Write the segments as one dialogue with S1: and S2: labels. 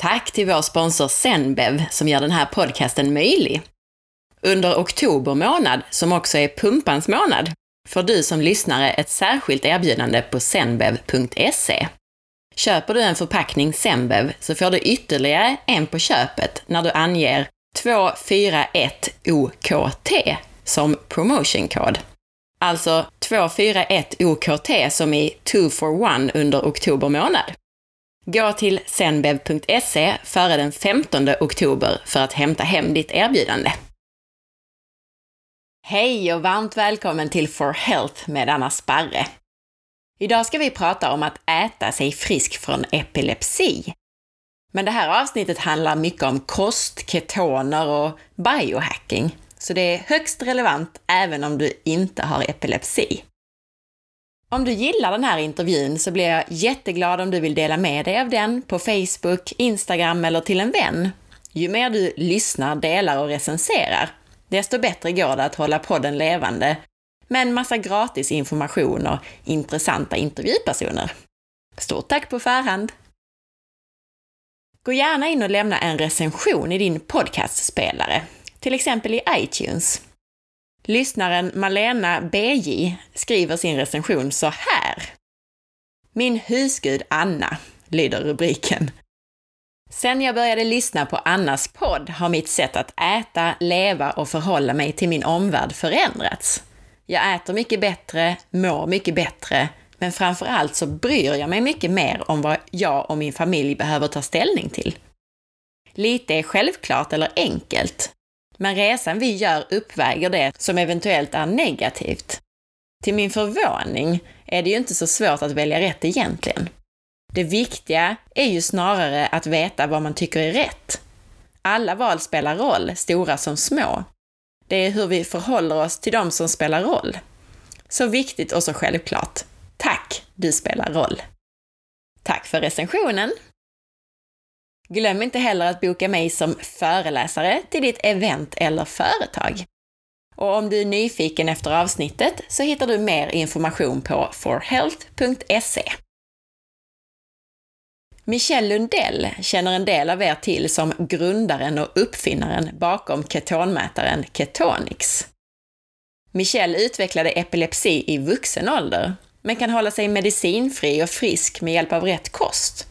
S1: Tack till vår sponsor Zenbev som gör den här podcasten möjlig. Under oktober månad, som också är pumpans månad, får du som lyssnare ett särskilt erbjudande på zenbev.se. Köper du en förpackning Zenbev så får du ytterligare en på köpet när du anger 241OKT som promotionkod. Alltså 241OKT som i 2 for 1 under oktober månad. Gå till zenbev.se före den 15 oktober för att hämta hem ditt erbjudande. Hej och varmt välkommen till For Health med Anna Sparre. Idag ska vi prata om att äta sig frisk från epilepsi. Men det här avsnittet handlar mycket om kost, ketoner och biohacking, så det är högst relevant även om du inte har epilepsi. Om du gillar den här intervjun så blir jag jätteglad om du vill dela med dig av den på Facebook, Instagram eller till en vän. Ju mer du lyssnar, delar och recenserar, desto bättre går det att hålla podden levande med en massa gratis information och intressanta intervjupersoner. Stort tack på förhand! Gå gärna in och lämna en recension i din podcastspelare, till exempel i iTunes. Lyssnaren Malena BJ skriver sin recension så här. Min husgud Anna, lyder rubriken. Sen jag började lyssna på Annas podd har mitt sätt att äta, leva och förhålla mig till min omvärld förändrats. Jag äter mycket bättre, mår mycket bättre, men framför allt så bryr jag mig mycket mer om vad jag och min familj behöver ta ställning till. Lite är självklart eller enkelt, men resan vi gör uppväger det som eventuellt är negativt. Till min förvåning är det ju inte så svårt att välja rätt egentligen. Det viktiga är ju snarare att veta vad man tycker är rätt. Alla val spelar roll, stora som små. Det är hur vi förhåller oss till dem som spelar roll. Så viktigt och så självklart. Tack, du spelar roll! Tack för recensionen! Glöm inte heller att boka mig som föreläsare till ditt event eller företag. Och om du är nyfiken efter avsnittet så hittar du mer information på forhealth.se. Michel Lundell känner en del av er till som grundaren och uppfinnaren bakom ketonmätaren Ketonix. Michel utvecklade epilepsi i vuxen ålder, men kan hålla sig medicinfri och frisk med hjälp av rätt kost.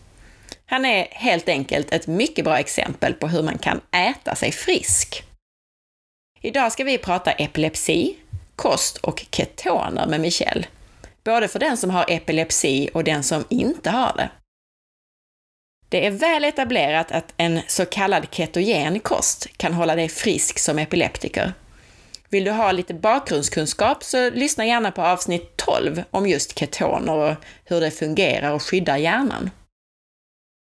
S1: Han är helt enkelt ett mycket bra exempel på hur man kan äta sig frisk. Idag ska vi prata epilepsi, kost och ketoner med Michel. Både för den som har epilepsi och den som inte har det. Det är väl etablerat att en så kallad ketogen kost kan hålla dig frisk som epileptiker. Vill du ha lite bakgrundskunskap så lyssna gärna på avsnitt 12 om just ketoner och hur det fungerar och skyddar hjärnan.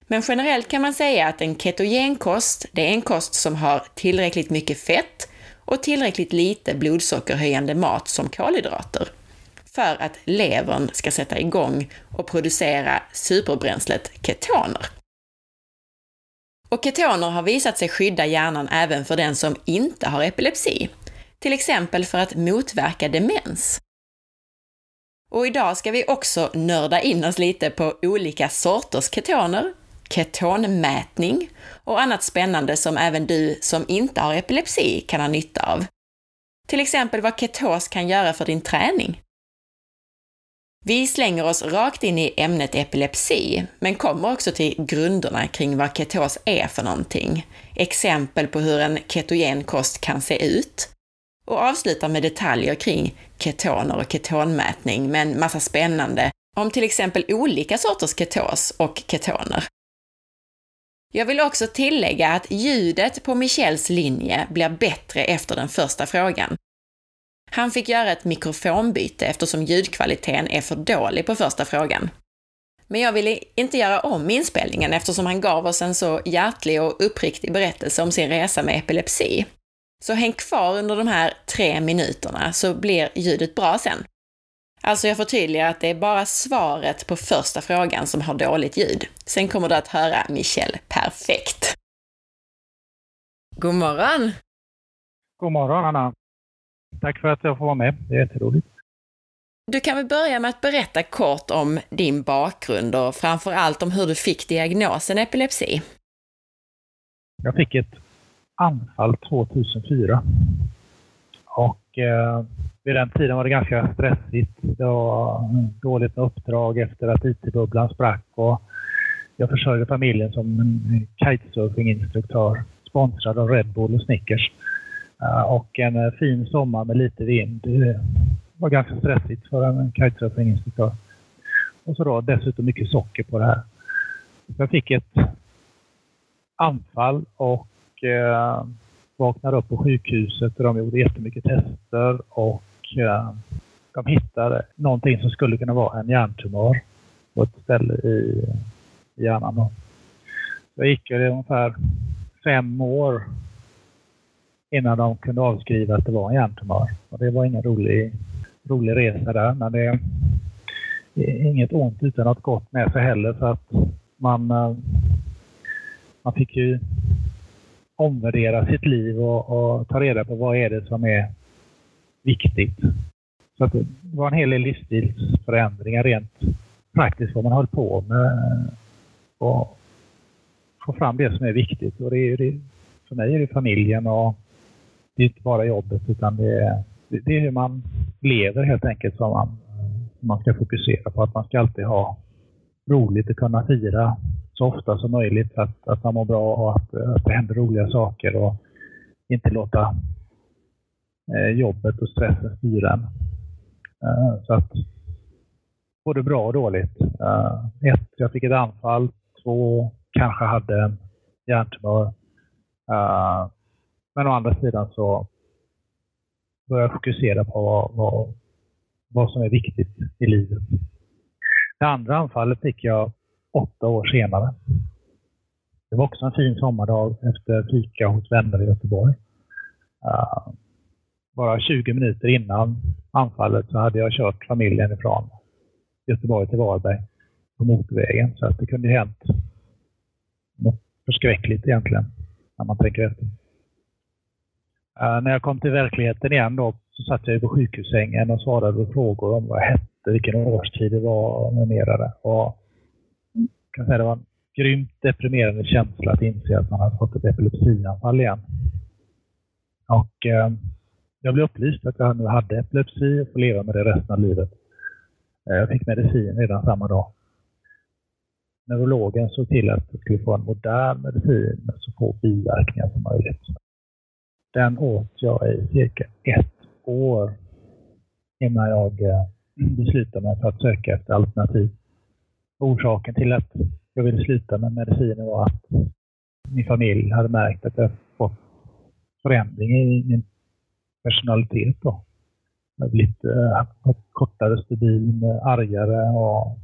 S1: Men generellt kan man säga att en ketogen kost, det är en kost som har tillräckligt mycket fett och tillräckligt lite blodsockerhöjande mat som kolhydrater för att levern ska sätta igång och producera superbränslet ketoner. Och ketoner har visat sig skydda hjärnan även för den som inte har epilepsi, till exempel för att motverka demens. Och idag ska vi också nörda in oss lite på olika sorters ketoner, ketonmätning och annat spännande som även du som inte har epilepsi kan ha nytta av. Till exempel vad ketos kan göra för din träning. Vi slänger oss rakt in i ämnet epilepsi, men kommer också till grunderna kring vad ketos är för någonting, exempel på hur en ketogen kost kan se ut, och avslutar med detaljer kring ketoner och ketonmätning med en massa spännande om till exempel olika sorters ketos och ketoner. Jag vill också tillägga att ljudet på Michels linje blir bättre efter den första frågan. Han fick göra ett mikrofonbyte eftersom ljudkvaliteten är för dålig på första frågan. Men jag ville inte göra om inspelningen eftersom han gav oss en så hjärtlig och uppriktig berättelse om sin resa med epilepsi. Så häng kvar under de här tre minuterna så blir ljudet bra sen. Alltså jag förtydligar att det är bara svaret på första frågan som har dåligt ljud. Sen kommer du att höra Michel perfekt. God morgon!
S2: God morgon Anna! Tack för att jag får vara med. Det är jätteroligt.
S1: Du kan väl börja med att berätta kort om din bakgrund och framför allt om hur du fick diagnosen epilepsi?
S2: jag fick ett anfall 2004. Och eh, vid den tiden var det ganska stressigt. Det var mm, dåligt med uppdrag efter att IT-bubblan sprack. Och jag försörjde familjen som en kitesurfinginstruktör sponsrad av Red Bull och Snickers. Eh, och en eh, fin sommar med lite vind. Det var ganska stressigt för en kitesurfinginstruktör. Och så då dessutom mycket socker på det här. Jag fick ett anfall och eh, vaknade upp på sjukhuset och de gjorde jättemycket tester och Eh, de hittade någonting som skulle kunna vara en hjärntumör på ett ställe i, hjärnan. Då. Jag gick ungefär fem år innan de kunde avskriva att det var en hjärntumör. Och det var ingen rolig, rolig resa där, men det är inget ont utan något gott med sig heller för att man, eh, man fick ju omvärdera sitt liv och, och, ta reda på vad är det som är viktigt. Så att det var en hel del livsstilsförändringar rent praktiskt vad man höll på med. Eh, och få fram det som är viktigt. Och det är, det, för mig är det familjen och det är inte bara jobbet utan det är, det är hur man lever helt enkelt som man, man ska fokusera på. Att man ska alltid ha roligt att kunna fira så ofta som möjligt. Att, att man mår bra och att, att det händer roliga saker och inte låta Eh, jobbet och stressen styra en. Eh, så att både bra och dåligt. Eh, ett, jag fick ett anfall. Två, kanske hade en hjärntumör. Men å andra sidan så började jag fokusera på vad, vad, vad som är viktigt i livet. Det andra anfallet fick jag åtta år senare. Det var också en fin sommardag efter fika hos vänner i Göteborg. Bara 20 minuter innan anfallet så hade jag kört familjen ifrån Göteborg till Varberg på motorvägen. Så att det kunde hänt något förskräckligt egentligen, när man tänker efter. Uh, när jag kom till verkligheten igen då, så satt jag på sjukhussängen och svarade på frågor om vad jag hette, vilken årstid det var med mera. Och kan säga det var en grymt deprimerande känsla att inse att man hade fått ett epilepsianfall igen. Och uh, jag blev upplyst att jag nu hade epilepsi och får leva med det resten av livet. Eh, jag fick medicin redan samma dag neurologen såg till att jag skulle få en modern medicin med så få biverkningar som möjligt. Den åt jag i cirka ett år innan jag eh, beslutade mig för att söka efter alternativ. Orsaken till att jag ville sluta med medicinen var att min familj hade märkt att jag fått förändring i min personalitet. Då. Jag blivit äh, eh, kortare stubin, argare och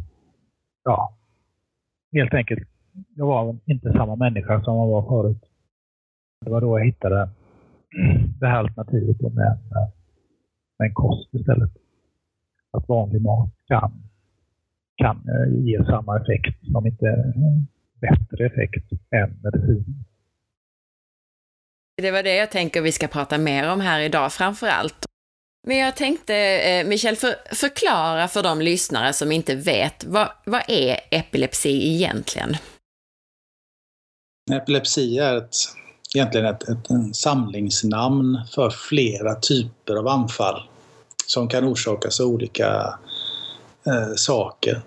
S2: ja, helt enkelt, jag var inte samma människa som jag var förut. Det var då jag hittade det här alternativet med, med en kost istället. Att vanlig mat kan, kan eh, ge samma effekt, om inte eh, bättre effekt, än medicin.
S1: Det var det jag tänker vi ska prata mer om här idag framför allt. Men jag tänkte, eh, Michel, för, förklara för de lyssnare som inte vet, vad, vad är epilepsi egentligen?
S3: Epilepsi är ett, egentligen ett, ett ett samlingsnamn för flera typer av anfall som kan orsakas av olika eh, saker.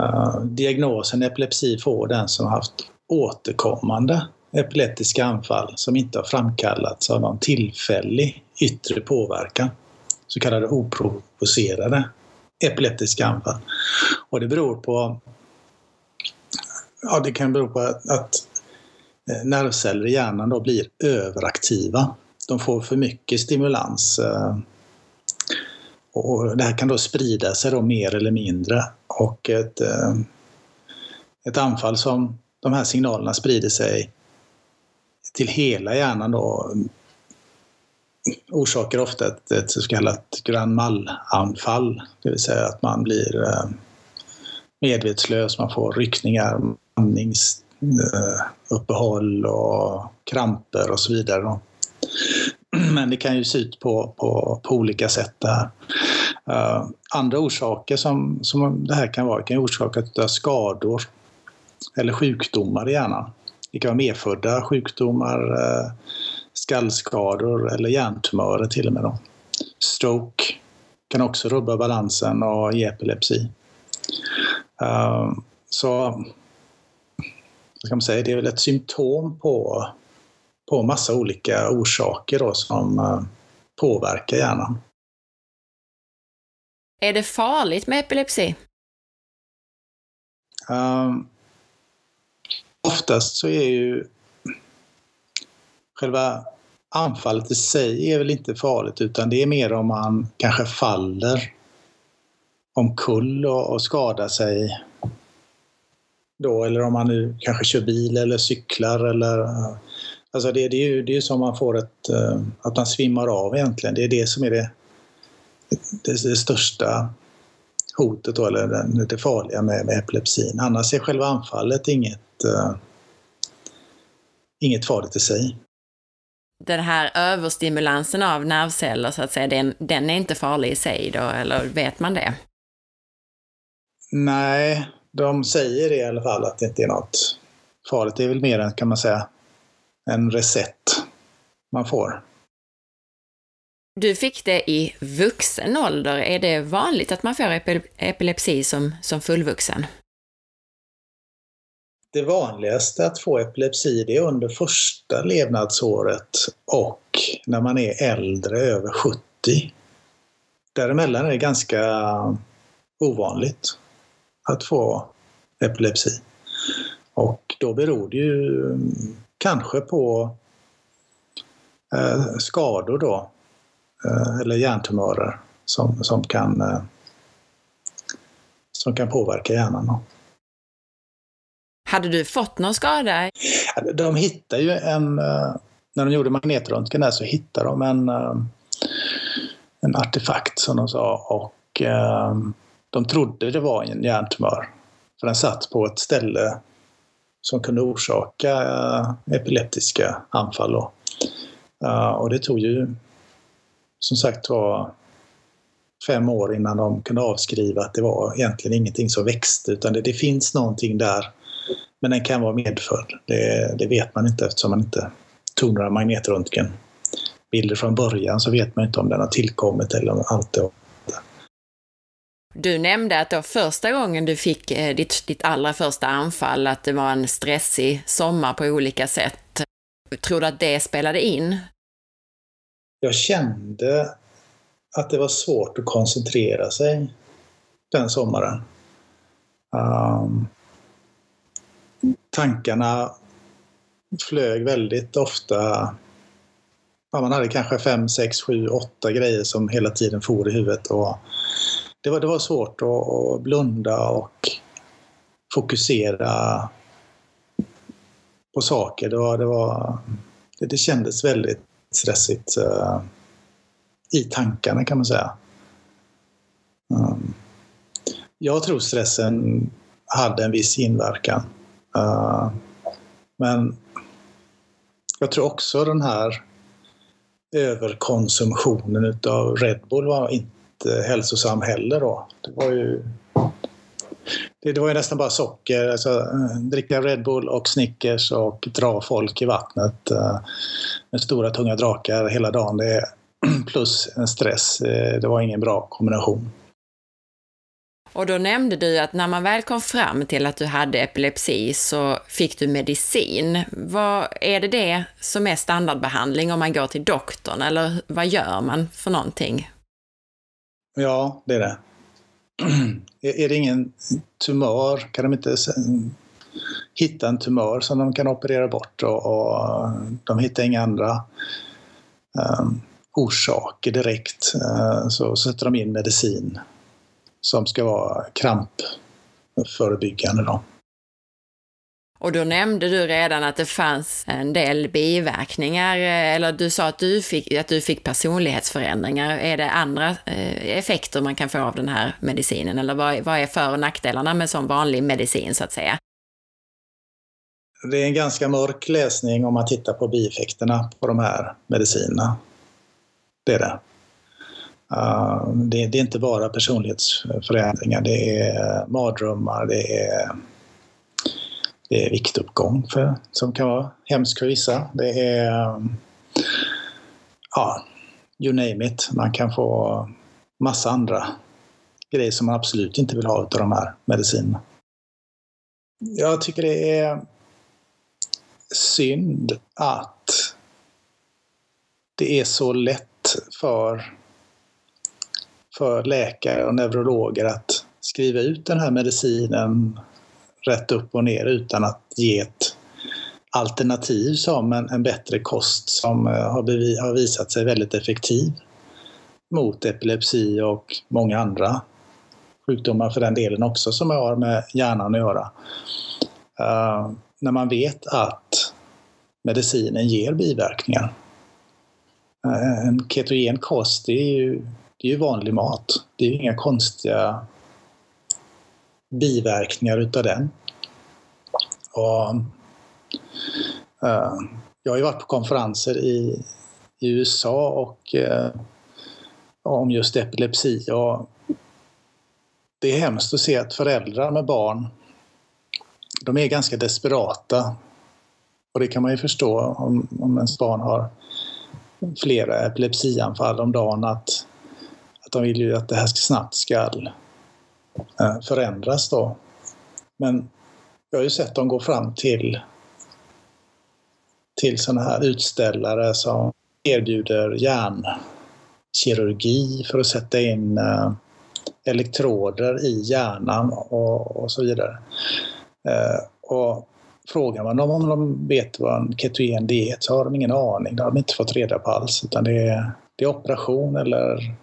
S3: Uh, diagnosen epilepsi får den som haft återkommande epileptiska anfall som inte har framkallats av någon tillfällig yttre påverkan så kallade oprovocerade epileptiska anfall. Och det beror på Ja, det kan bero på att, att nervceller i hjärnan då blir överaktiva. De får för mycket stimulans. Eh, och det här kan då sprida sig då mer eller mindre. Och ett, eh, ett anfall som de här signalerna sprider sig till hela hjärnan då orsakar ofta ett, ett så kallat grand mal-anfall. Det vill säga att man blir eh, medvetslös, man får ryckningar, andningsuppehåll eh, och kramper och så vidare. Men det kan ju se ut på, på, på olika sätt det Uh, andra orsaker som, som det här kan vara kan ju orsaka skador eller sjukdomar i hjärnan. Det kan vara medfödda sjukdomar, eh, skallskador eller hjärntumörer till och med. Då. Stroke kan också rubba balansen och ge epilepsi. Uh, så vad ska man säga, det är väl ett symptom på, på massa olika orsaker då, som uh, påverkar hjärnan.
S1: Är det farligt med epilepsi?
S3: Um, oftast så är ju själva anfallet i sig är väl inte farligt utan det är mer om man kanske faller omkull och, och skadar sig då eller om man nu kanske kör bil eller cyklar eller Alltså det, det är ju det är som man får ett, eh, att man svimmar av egentligen. Det är det som är det, det, det största hotet då, eller det, det farliga med, med epilepsin. Annars är själva anfallet inget, uh, inget farligt i sig.
S1: Den här överstimulansen av nervceller, så att säga, den, den är inte farlig i sig då, eller vet man det?
S3: Nej, de säger det i alla fall att det inte är något farligt. Det är väl mer än, kan man säga, en reset man får.
S1: Du fick det i vuxen ålder. Är det vanligt att man får epilepsi som, som fullvuxen?
S3: Det vanligaste att få epilepsi det är under första levnadsåret och när man är äldre, över 70. Däremellan är det ganska ovanligt att få epilepsi. Och då beror det ju mm, kanske på eh, skador då, eller hjärntumörer som, som, kan, eh, som kan påverka hjärnan. Då.
S1: Hade du fått någon skada?
S3: De hittade ju en, eh, när de gjorde magnetröntgen där så hittade de en, eh, en artefakt som de sa och eh, de trodde det var en hjärntumör. För den satt på ett ställe som kunde orsaka epileptiska anfall. Och det tog ju som sagt var fem år innan de kunde avskriva att det var egentligen ingenting som växte utan det, det finns någonting där men den kan vara medfödd. Det, det vet man inte eftersom man inte tog några magnetröntgenbilder från början så vet man inte om den har tillkommit eller om allt det
S1: du nämnde att då första gången du fick eh, ditt, ditt allra första anfall, att det var en stressig sommar på olika sätt. Tror du att det spelade in?
S3: Jag kände att det var svårt att koncentrera sig den sommaren. Um, tankarna flög väldigt ofta. Ja, man hade kanske fem, sex, sju, åtta grejer som hela tiden for i huvudet. Och det, var, det var svårt att, att blunda och fokusera på saker. Det, var, det, var, det, det kändes väldigt stressigt uh, i tankarna kan man säga. Um, jag tror stressen hade en viss inverkan. Uh, men jag tror också den här överkonsumtionen utav Red Bull var inte hälsosam heller då. Det var ju det, det var ju nästan bara socker, alltså, eh, dricka Red Bull och Snickers och dra folk i vattnet uh, med stora tunga drakar hela dagen. Det, plus en stress, det var ingen bra kombination.
S1: Och då nämnde du att när man väl kom fram till att du hade epilepsi så fick du medicin. Vad Är det det som är standardbehandling om man går till doktorn eller vad gör man för någonting?
S3: Ja, det är det. är det ingen tumör kan de inte hitta en tumör som de kan operera bort och, och de hittar inga andra um, orsaker direkt. Uh, så sätter de in medicin som ska vara krampförebyggande. Då.
S1: Och då nämnde du redan att det fanns en del biverkningar, eh, eller du sa att du fick, att du fick personlighetsförändringar. Är det andra eh, effekter man kan få av den här medicinen, eller vad, vad är för och nackdelarna med sån vanlig medicin så att säga?
S3: Det är en ganska mörk läsning om man tittar på bieffekterna på de här medicinerna. Det är det, eh, det, är inte bara personlighetsförändringar, det är mardrömmar, det är, det är viktuppgång för, som kan vara hemsk för vissa. Det är um, ja, you name it. Man kan få massa andra grejer som man absolut inte vill ha av de här medicinerna. Jag tycker det är synd att det är så lätt för, för läkare och neurologer att skriva ut den här medicinen rätt upp och ner utan att ge ett alternativ som en, en bättre kost som eh, har, bevi, har visat sig väldigt effektiv mot epilepsi och många andra sjukdomar för den delen också som har med hjärnan att göra. Uh, när man vet att medicinen ger biverkningar. Uh, en ketogen kost, det är ju, det är ju vanlig mat. Det är ju inga konstiga biverkningar utav den. Och, uh, jag har ju varit på konferenser i, i USA och eh, om just epilepsi. Och det är hemskt att se att föräldrar med barn, de är ganska desperata. Och det kan man ju förstå om, om ens barn har flera epilepsianfall om dagen att, att de vill ju att det här snabbt ska Eh, förändras då. Men jag har ju sett dem gå fram till till sådana här utställare som erbjuder hjärnkirurgi för att sätta in eh, elektroder i hjärnan och, och så vidare. Eh, och frågar man dem om de vet vad en ketogen diet så har de ingen aning. Det har de inte fått reda på alls. Utan det är, det är operation eller,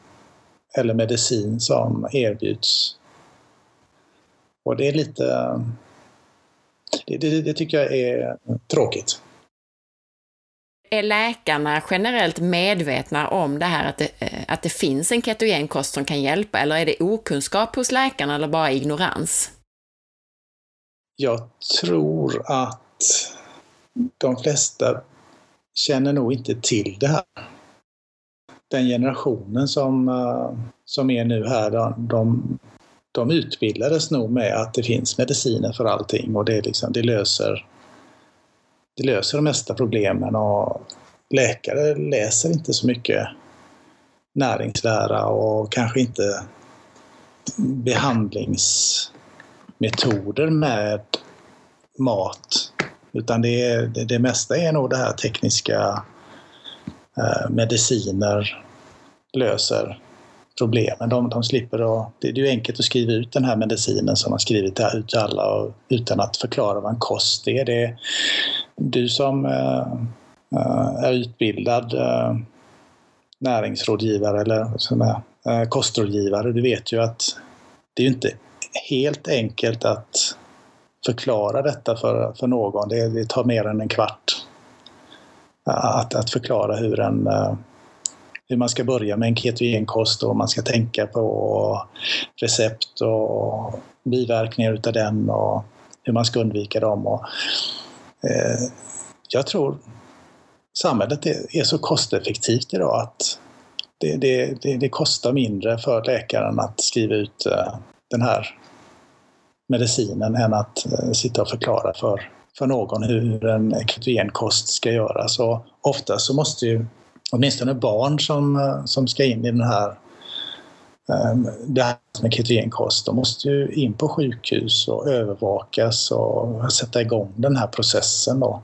S3: eller medicin som erbjuds. Och det är lite... Det, det, det tycker jag är tråkigt.
S1: Är läkarna generellt medvetna om det här att det, eh, att det finns en ketogen kost som kan hjälpa, eller är det okunskap hos läkarna eller bara ignorans?
S3: Jag tror att de flesta känner nog inte till det här. Den generationen som, eh, som är nu här, de, de de utbildades nog med att det finns mediciner för allting och det, liksom, det löser det löser de mesta problemen och läkare läser inte så mycket näringslära och kanske inte behandlingsmetoder med mat. Utan det, det, det mesta är nog det här tekniska eh, mediciner löser problemen. De, de slipper att, det är ju enkelt att skriva ut den här medicinen som har skrivit det här ut till alla och, utan att förklara vad en kost är. Det, du som eh, eh, är utbildad eh, näringsrådgivare eller som är eh, kostrådgivare, du vet ju att det är ju inte helt enkelt att förklara detta för, för någon. Det, det tar mer än en kvart eh, att, att förklara hur, en, hur man ska börja med en ketogenkost och vad man ska tänka på recept och biverkningar utav den och hur man ska undvika dem. Och, Eh, jag tror samhället är, så kosteffektivt idag att det, det, det, det, kostar mindre för läkaren att skriva ut eh, den här medicinen än att eh, sitta och förklara för, för någon hur en ketogenkost ska göras. Och ofta så måste ju åtminstone barn som, eh, som ska in i den här ehm, det här med ketogenkost, de måste ju in på sjukhus och övervakas och sätta igång den här processen då.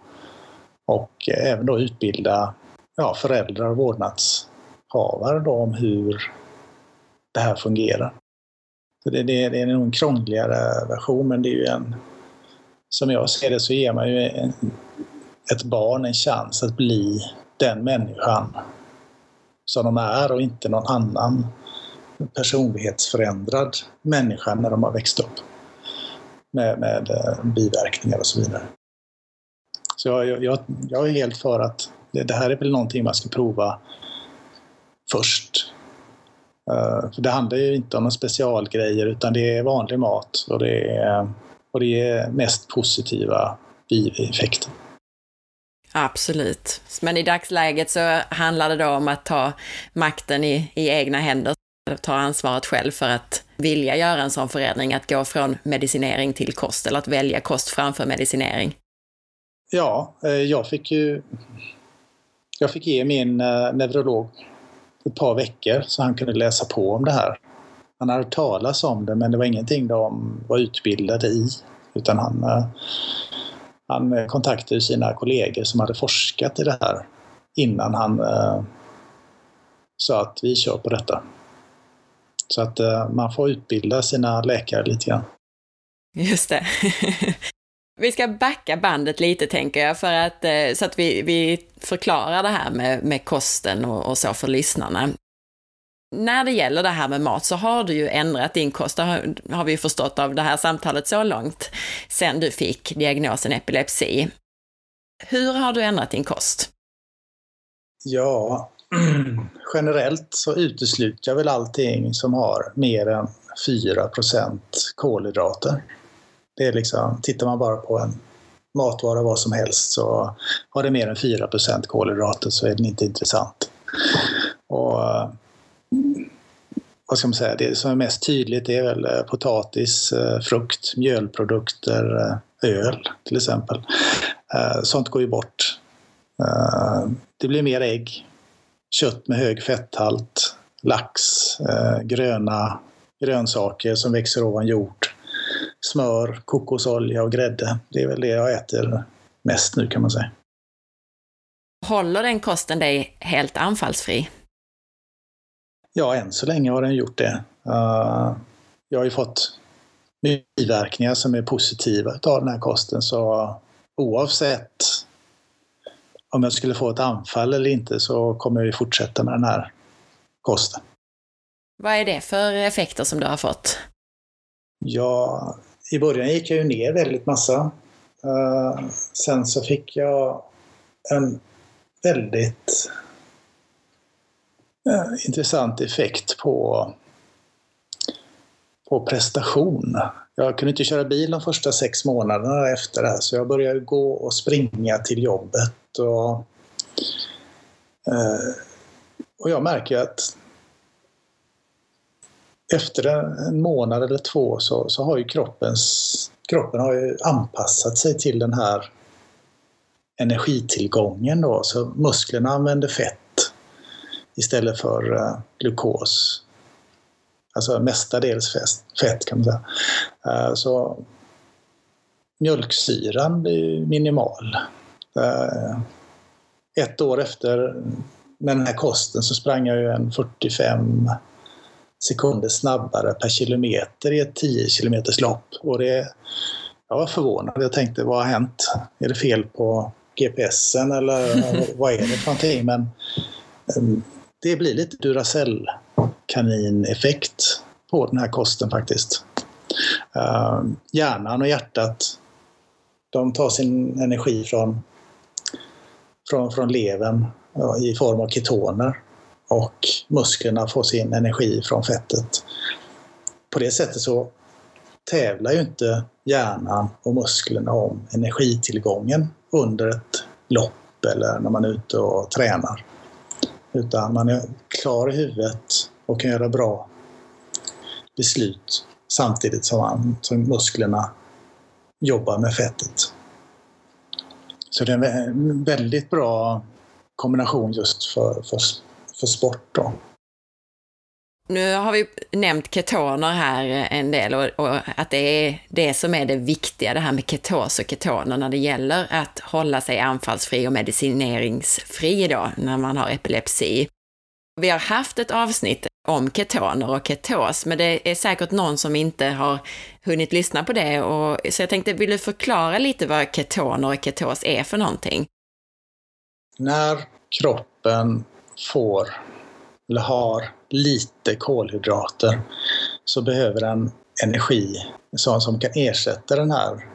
S3: Och även då utbilda ja, föräldrar och vårdnadshavare då om hur det här fungerar. Så det, det, det är nog en krångligare version men det är ju en... Som jag ser det så ger man ju en, ett barn en chans att bli den människan som de är och inte någon annan personlighetsförändrad människa när de har växt upp. Med, med eh, biverkningar och så vidare. Så jag, jag, jag är helt för att det, det, här är väl någonting man ska prova först. Uh, för det handlar ju inte om några specialgrejer utan det är vanlig mat och det är, och det är mest positiva bieffekter.
S1: Absolut. Men i dagsläget så handlar det då om att ta makten i, i egna händer ta ansvaret själv för att vilja göra en sån förändring, att gå från medicinering till kost, eller att välja kost framför medicinering?
S3: Ja, eh, jag fick ju... Jag fick ge min eh, neurolog ett par veckor så han kunde läsa på om det här. Han hade hört talas om det men det var ingenting de var utbildade i. Utan han, eh, han kontaktade sina kollegor som hade forskat i det här innan han eh, sa att vi kör på detta. Så att eh, man får utbilda sina läkare lite grann.
S1: Just det. Vi ska backa bandet lite tänker jag, för att, eh, så att vi, vi förklarar det här med, med kosten och, och så för lyssnarna. När det gäller det här med mat så har du ju ändrat din kost, det har, har vi förstått av det här samtalet så långt, sen du fick diagnosen epilepsi. Hur har du ändrat din kost?
S3: Ja, generellt så utesluter jag väl allting som har mer än 4% kolhydrater. Det är liksom, tittar man bara på en matvara vad som helst så har det mer än 4% kolhydrater så är den inte intressant. Och, vad ska man säga, det som är mest tydligt är väl eh, potatis, eh, frukt, mjölprodukter, eh, öl till exempel. Sånt går ju bort. Det blir mer ägg, kött med hög fetthalt, lax, gröna grönsaker som växer ovan jord smör, kokosolja och grädde. Det är väl det jag äter mest nu kan man säga.
S1: Håller den kosten dig helt anfallsfri?
S3: Ja, än så länge har den gjort det. Uh, jag har ju fått biverkningar som är positiva av den här kosten så oavsett om jag skulle få ett anfall eller inte så kommer jag fortsätta med den här kosten.
S1: Vad är det för effekter som du har fått?
S3: Ja, i början gick jag ju ner väldigt massa. Uh, sen så fick jag en väldigt eh, intressant effekt på, på prestation. Jag kunde inte köra bil de första sex månaderna efter det här så jag började gå och springa till jobbet. Och, eh, och jag märker att efter en månad eller två så, så har ju kroppens, kroppen har ju anpassat sig till den här energitillgången då. Så musklerna använder fett istället för uh, glukos. Alltså mestadels fett, fett kan man säga. Uh, så mjölksyran blir minimal. Uh, ett år efter med den här kosten så sprang jag ju en 45 sekunder snabbare per kilometer i ett 10 kilometers lopp. Och det, jag var förvånad. Jag tänkte, vad har hänt? Är det fel på GPSen eller vad är det för någonting? Men ehm, det blir lite Duracell-kanin-effekt på den här kosten faktiskt. Uh, hjärnan och hjärtat, de tar sin energi från, från, från levern i form av ketoner och musklerna får sin energi från fettet. På det sättet så tävlar ju inte hjärnan och musklerna om energitillgången under ett lopp eller när man är ute och tränar. Utan man är klar i huvudet och kan göra bra beslut samtidigt som, man, som musklerna jobbar med fettet. Så det är en väldigt bra kombination just för, för för sport. Då.
S1: Nu har vi nämnt ketoner här en del och, och, att det är det som är det viktiga, det här med ketos och ketoner när det gäller att hålla sig anfallsfri och medicineringsfri då när man har epilepsi. Vi har haft ett avsnitt om ketoner och ketos, men det är säkert någon som inte har hunnit lyssna på det och så jag tänkte, vill du förklara lite vad ketoner och ketos är för någonting?
S3: När kroppen får eller har lite kolhydrater så behöver den energi som, som kan ersätta den här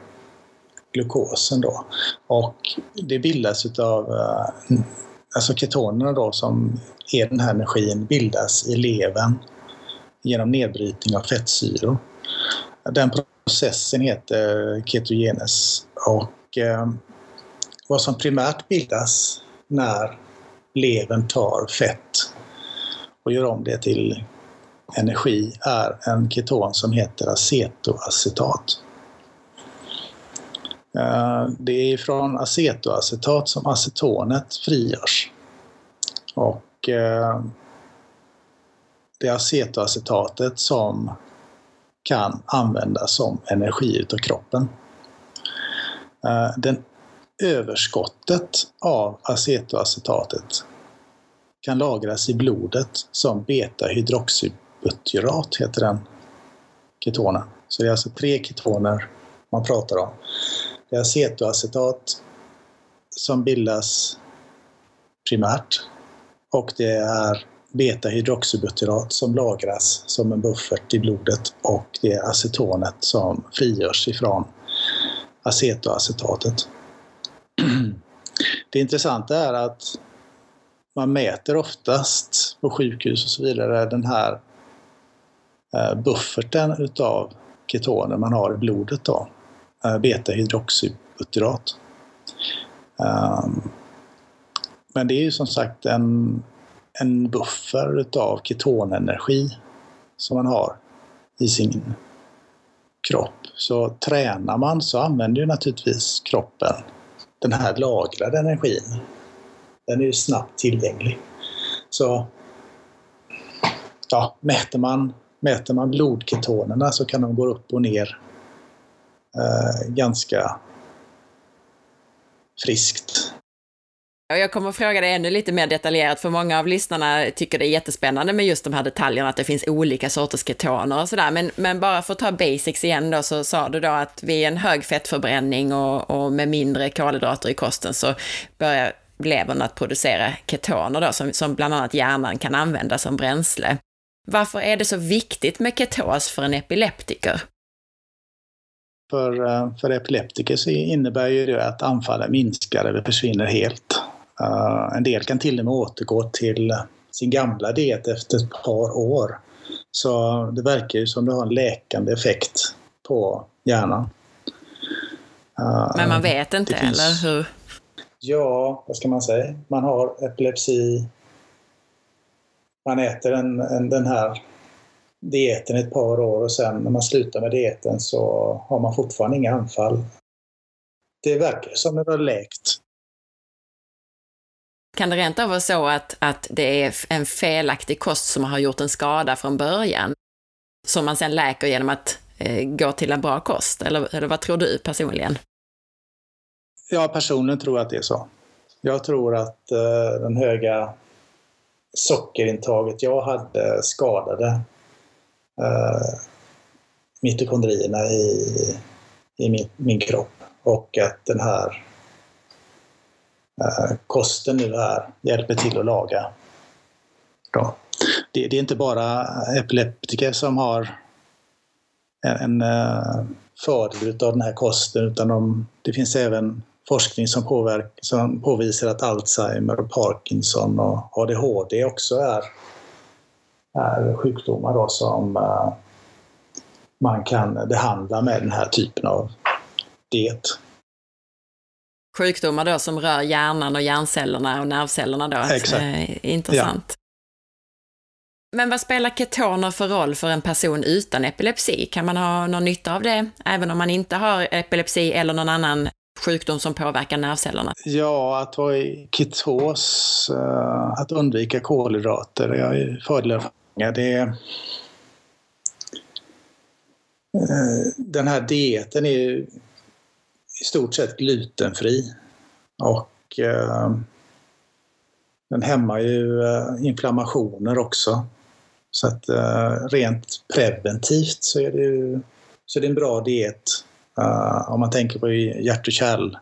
S3: glukosen då. Och det bildas utav eh, alltså ketonerna då som är den här energin bildas i levern genom nedbrytning av fettsyror. Den processen heter ketogenes och eh, vad som primärt bildas när levern tar fett och gör om det till energi är en keton som heter acetoacetat. Eh, det är från acetoacetat som acetonet frigörs. Och eh, det är acetoacetatet som kan användas som energi utav kroppen. Eh, den överskottet av acetoacetatet kan lagras i blodet som beta-hydroxybutyrat heter den ketonen. Så det är alltså tre ketoner man pratar om. Det är acetoacetat som bildas primärt och det är beta-hydroxybutyrat som lagras som en buffert i blodet och det är acetonet som frigörs ifrån acetoacetatet. Det intressanta är att man mäter oftast på sjukhus och så vidare den här eh, bufferten utav ketoner man har i blodet då, eh, Betahydroxybutyrat. Ehm, men det är ju som sagt en, en buffer utav ketonenergi som man har i sin kropp. Så tränar man så använder ju naturligtvis kroppen den här lagrade energin. Den är ju snabbt tillgänglig. Så ja, mäter, man, mäter man blodketonerna så kan de gå upp och ner eh, ganska friskt.
S1: Jag kommer att fråga dig ännu lite mer detaljerat, för många av lyssnarna tycker det är jättespännande med just de här detaljerna, att det finns olika sorters ketoner och sådär. Men, men bara för att ta basics igen då, så sa du då att vid en hög fettförbränning och, och med mindre kolhydrater i kosten så börjar levern att producera ketoner då, som, som bland annat hjärnan kan använda som bränsle. Varför är det så viktigt med ketos för en epileptiker?
S3: För, eh, för epileptiker så innebär ju det att anfallen minskar eller försvinner helt. Uh, en del kan till och med återgå till sin gamla diet efter ett par år. Så det verkar ju som det har en läkande effekt på hjärnan.
S1: Men man vet inte, finns... eller hur?
S3: Ja, vad ska man säga? Man har epilepsi. Man äter en, en, den här dieten ett par år och sen när man slutar med dieten så har man fortfarande inga anfall. Det verkar som det har läkt.
S1: Kan det rent av vara så att, att det är en felaktig kost som har gjort en skada från början? Som man sen läker genom att eh, gå till en bra kost? Eller, eller vad tror du personligen?
S3: Ja, personligen tror jag att det är så. Jag tror att eh, den höga sockerintaget jag hade skadade eh, mitokondrierna i, i min, min kropp och att den här eh, kosten nu här hjälper till att laga. Då. Det, det är inte bara epileptiker som har en, en eh, fördel av den här kosten utan de, det finns även forskning som, påverk, som påvisar att Alzheimer, och Parkinson och ADHD också är, är sjukdomar då som uh, man kan behandla med den här typen av diet.
S1: Sjukdomar då som rör hjärnan och hjärncellerna och nervcellerna då?
S3: Exakt.
S1: Eh, intressant. Ja. Men vad spelar ketoner för roll för en person utan epilepsi? Kan man ha någon nytta av det, även om man inte har epilepsi eller någon annan sjukdom som påverkar nervcellerna?
S3: Ja, att vara i ketos, eh, att undvika kolhydrater, det är fördelar. Det är, den här dieten är ju i stort sett glutenfri och eh, den hämmar ju inflammationer också. Så att rent preventivt så är det, ju, så är det en bra diet Eh, om man tänker på hjärt och kärl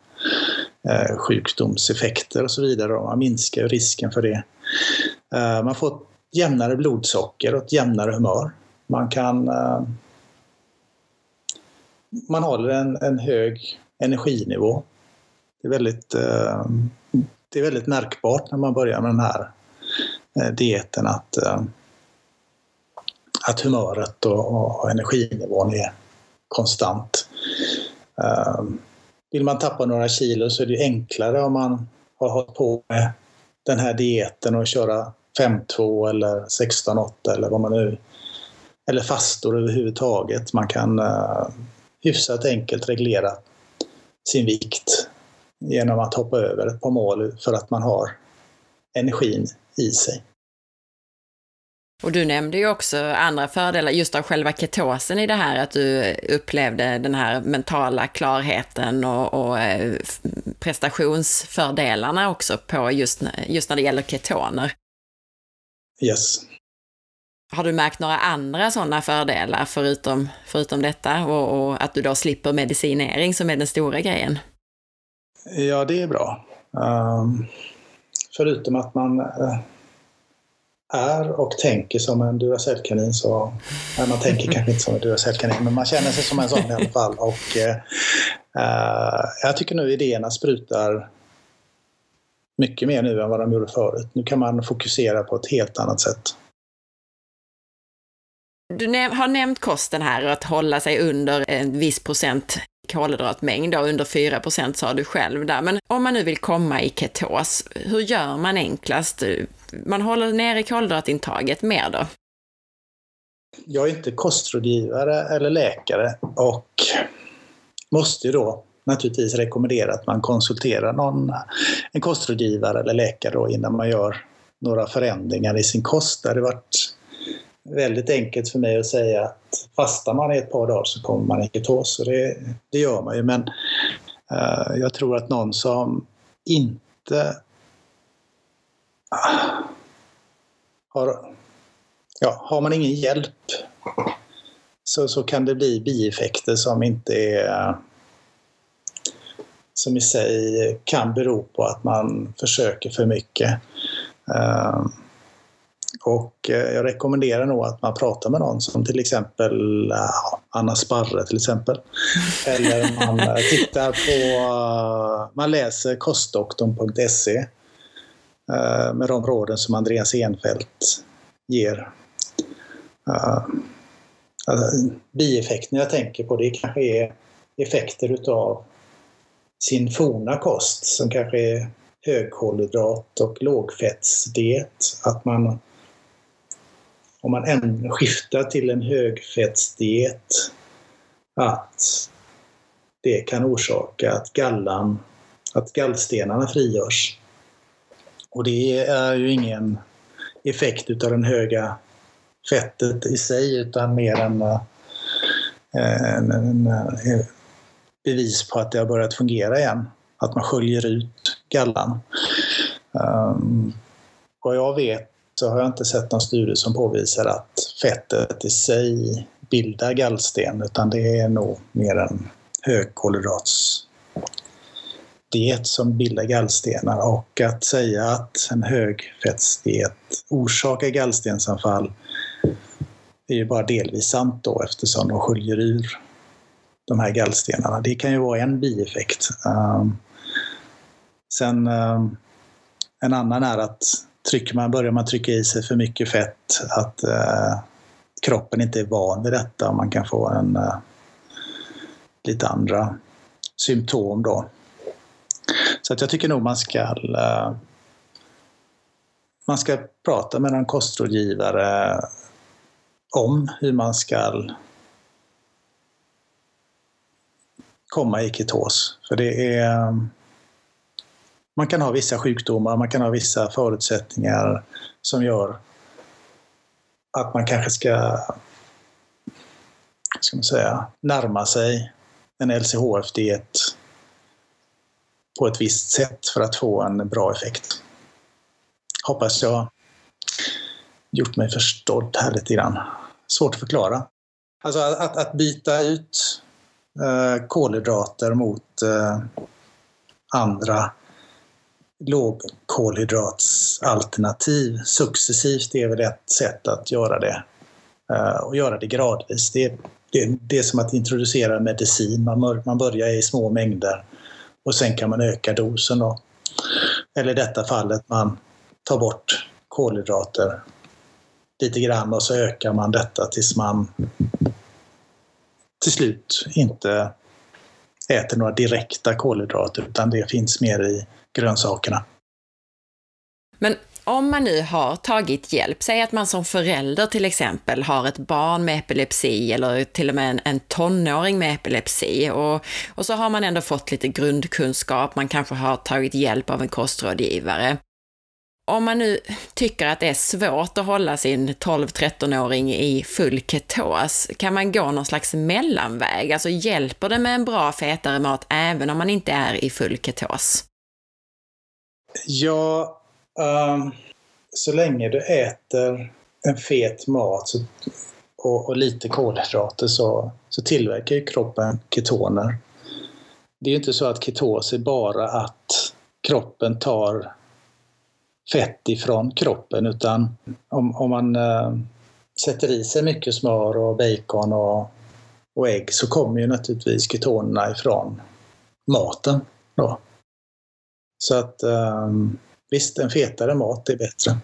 S3: eh, sjukdomseffekter och så vidare. Och man minskar risken för det. Eh, man får jämnare blodsocker och ett jämnare humör. Man kan... man håller en, en hög energinivå. Det är väldigt, det är väldigt märkbart när man börjar med den här dieten att, att humöret och, och energinivån är konstant. Ehm, vill man tappa några kilo så är det enklare om man har hållit på med den här dieten och köra 5-2 eller 16-8 eller vad man nu eller fastor överhuvudtaget. Man kan uh, hyfsat enkelt reglera sin vikt genom att hoppa över ett par mål för att man har energin i sig.
S1: Och du nämnde ju också andra fördelar just av själva ketosen i det här, att du upplevde den här mentala klarheten och, och eh, prestationsfördelarna också på just, just när det gäller ketoner.
S3: Yes.
S1: Har du märkt några andra sådana fördelar förutom, förutom detta och, och, att du då slipper medicinering som är den stora grejen?
S3: Ja, det är bra. Um, förutom att man uh, är och tänker som en Duracellkanin så... Nej, man tänker kanske inte som en Duracellkanin, men man känner sig som en sån i alla fall. Och, uh, jag tycker nu idéerna sprutar mycket mer nu än vad de gjorde förut. Nu kan man fokusera på ett helt annat sätt.
S1: Du har nämnt kosten här och att hålla sig under en viss procent kolhydratmängd, då, under 4 sa du själv där. Men om man nu vill komma i ketos, hur gör man enklast? Man håller nere kolhydratintaget mer då?
S3: Jag är inte kostrådgivare eller läkare och måste ju då naturligtvis rekommendera att man konsulterar någon, en kostrådgivare eller läkare då innan man gör några förändringar i sin kost. Det hade varit väldigt enkelt för mig att säga att fastar man i ett par dagar så kommer man i ketos. Och det, det gör man ju. Men uh, jag tror att någon som inte uh, har, ja, har man ingen hjälp så, så kan det bli bieffekter som inte är som i sig kan bero på att man försöker för mycket. Um, och eh, jag rekommenderar nog att man pratar med någon som till exempel Anna Sparre till exempel. Eller man eh, tittar på, eh, man läser kostdoktorn.se med de råden som Andreas Enfeldt ger. Alltså, bieffekten jag tänker på det kanske är effekter utav sin forna kost som kanske är högkolhydrat och lågfettsdiet. Att man om man ändå skiftar till en högfettsdiet, att det kan orsaka att gallan, att gallstenarna frigörs. Och det är ju ingen effekt utav den höga fettet i sig utan mer eh, en, en, en, en bevis på att det har börjat fungera igen. Att man sköljer ut gallan. Um, vad jag vet så har jag inte sett någon studie som påvisar att fettet i sig bildar gallsten utan det är nog mer en högkolhydratsdiet som bildar gallstenar och att säga att en högfettsdiet orsakar gallstensanfall är ju bara delvis sant då eftersom de sköljer ur de här gallstenarna. Det kan ju vara en bieffekt. Ehm, sen ehm, en annan är att trycker man, börjar man trycka i sig för mycket fett, att eh, kroppen inte är van vid detta och man kan få en eh, lite andra symptom då. Så att jag tycker nog man ska eh, man ska prata med en kostrådgivare om hur man ska komma i ketos. För det är man kan ha vissa sjukdomar, man kan ha vissa förutsättningar som gör att man kanske ska, ska man säga, närma sig en LCHF-diet på ett visst sätt för att få en bra effekt. Hoppas jag gjort mig förstådd här lite grann. Svårt att förklara. Alltså att, att byta ut eh, kolhydrater mot eh, andra lågkolhydratsalternativ successivt är väl ett sätt att göra det. Eh, och göra det gradvis. Det, det, det är som att introducera medicin. Man, man börjar i små mängder och sen kan man öka dosen. Då. Eller i detta fallet man tar bort kolhydrater lite grann och så ökar man detta tills man till slut inte äter några direkta kolhydrater utan det finns mer i grönsakerna.
S1: Men om man nu har tagit hjälp, säg att man som förälder till exempel har ett barn med epilepsi eller till och med en, en tonåring med epilepsi och, och så har man ändå fått lite grundkunskap, man kanske har tagit hjälp av en kostrådgivare. Om man nu tycker att det är svårt att hålla sin 12-13-åring i full ketos, kan man gå någon slags mellanväg? Alltså hjälper det med en bra fetare mat även om man inte är i full ketos?
S3: Ja, Um, så länge du äter en fet mat så, och, och, lite kolhydrater så, så tillverkar ju kroppen ketoner. Det är ju inte så att ketos är bara att kroppen tar fett ifrån kroppen utan om, om man äh, sätter i sig mycket smör och bacon och, och ägg så kommer ju naturligtvis ketonerna ifrån maten. Då. Så att ähm, visst, en fetare mat är bättre.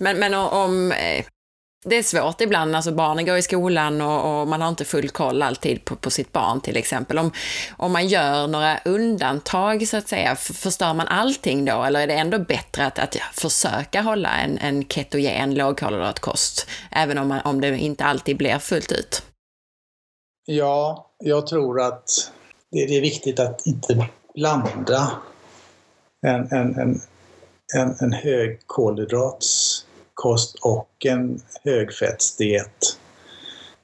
S1: Men, men om, eh, det är svårt ibland, alltså barnen går i skolan och, och man har inte full koll alltid på, på, sitt barn till exempel. Om, om man gör några undantag så att säga, förstör man allting då? Eller är det ändå bättre att, att försöka hålla en, en ketogen lågkolhydratkost, även om, man, om det inte alltid blir fullt ut?
S3: Ja, jag tror att det är viktigt att inte blanda en, en, en, en, en hög kolhydratskost och en högfettsdiet.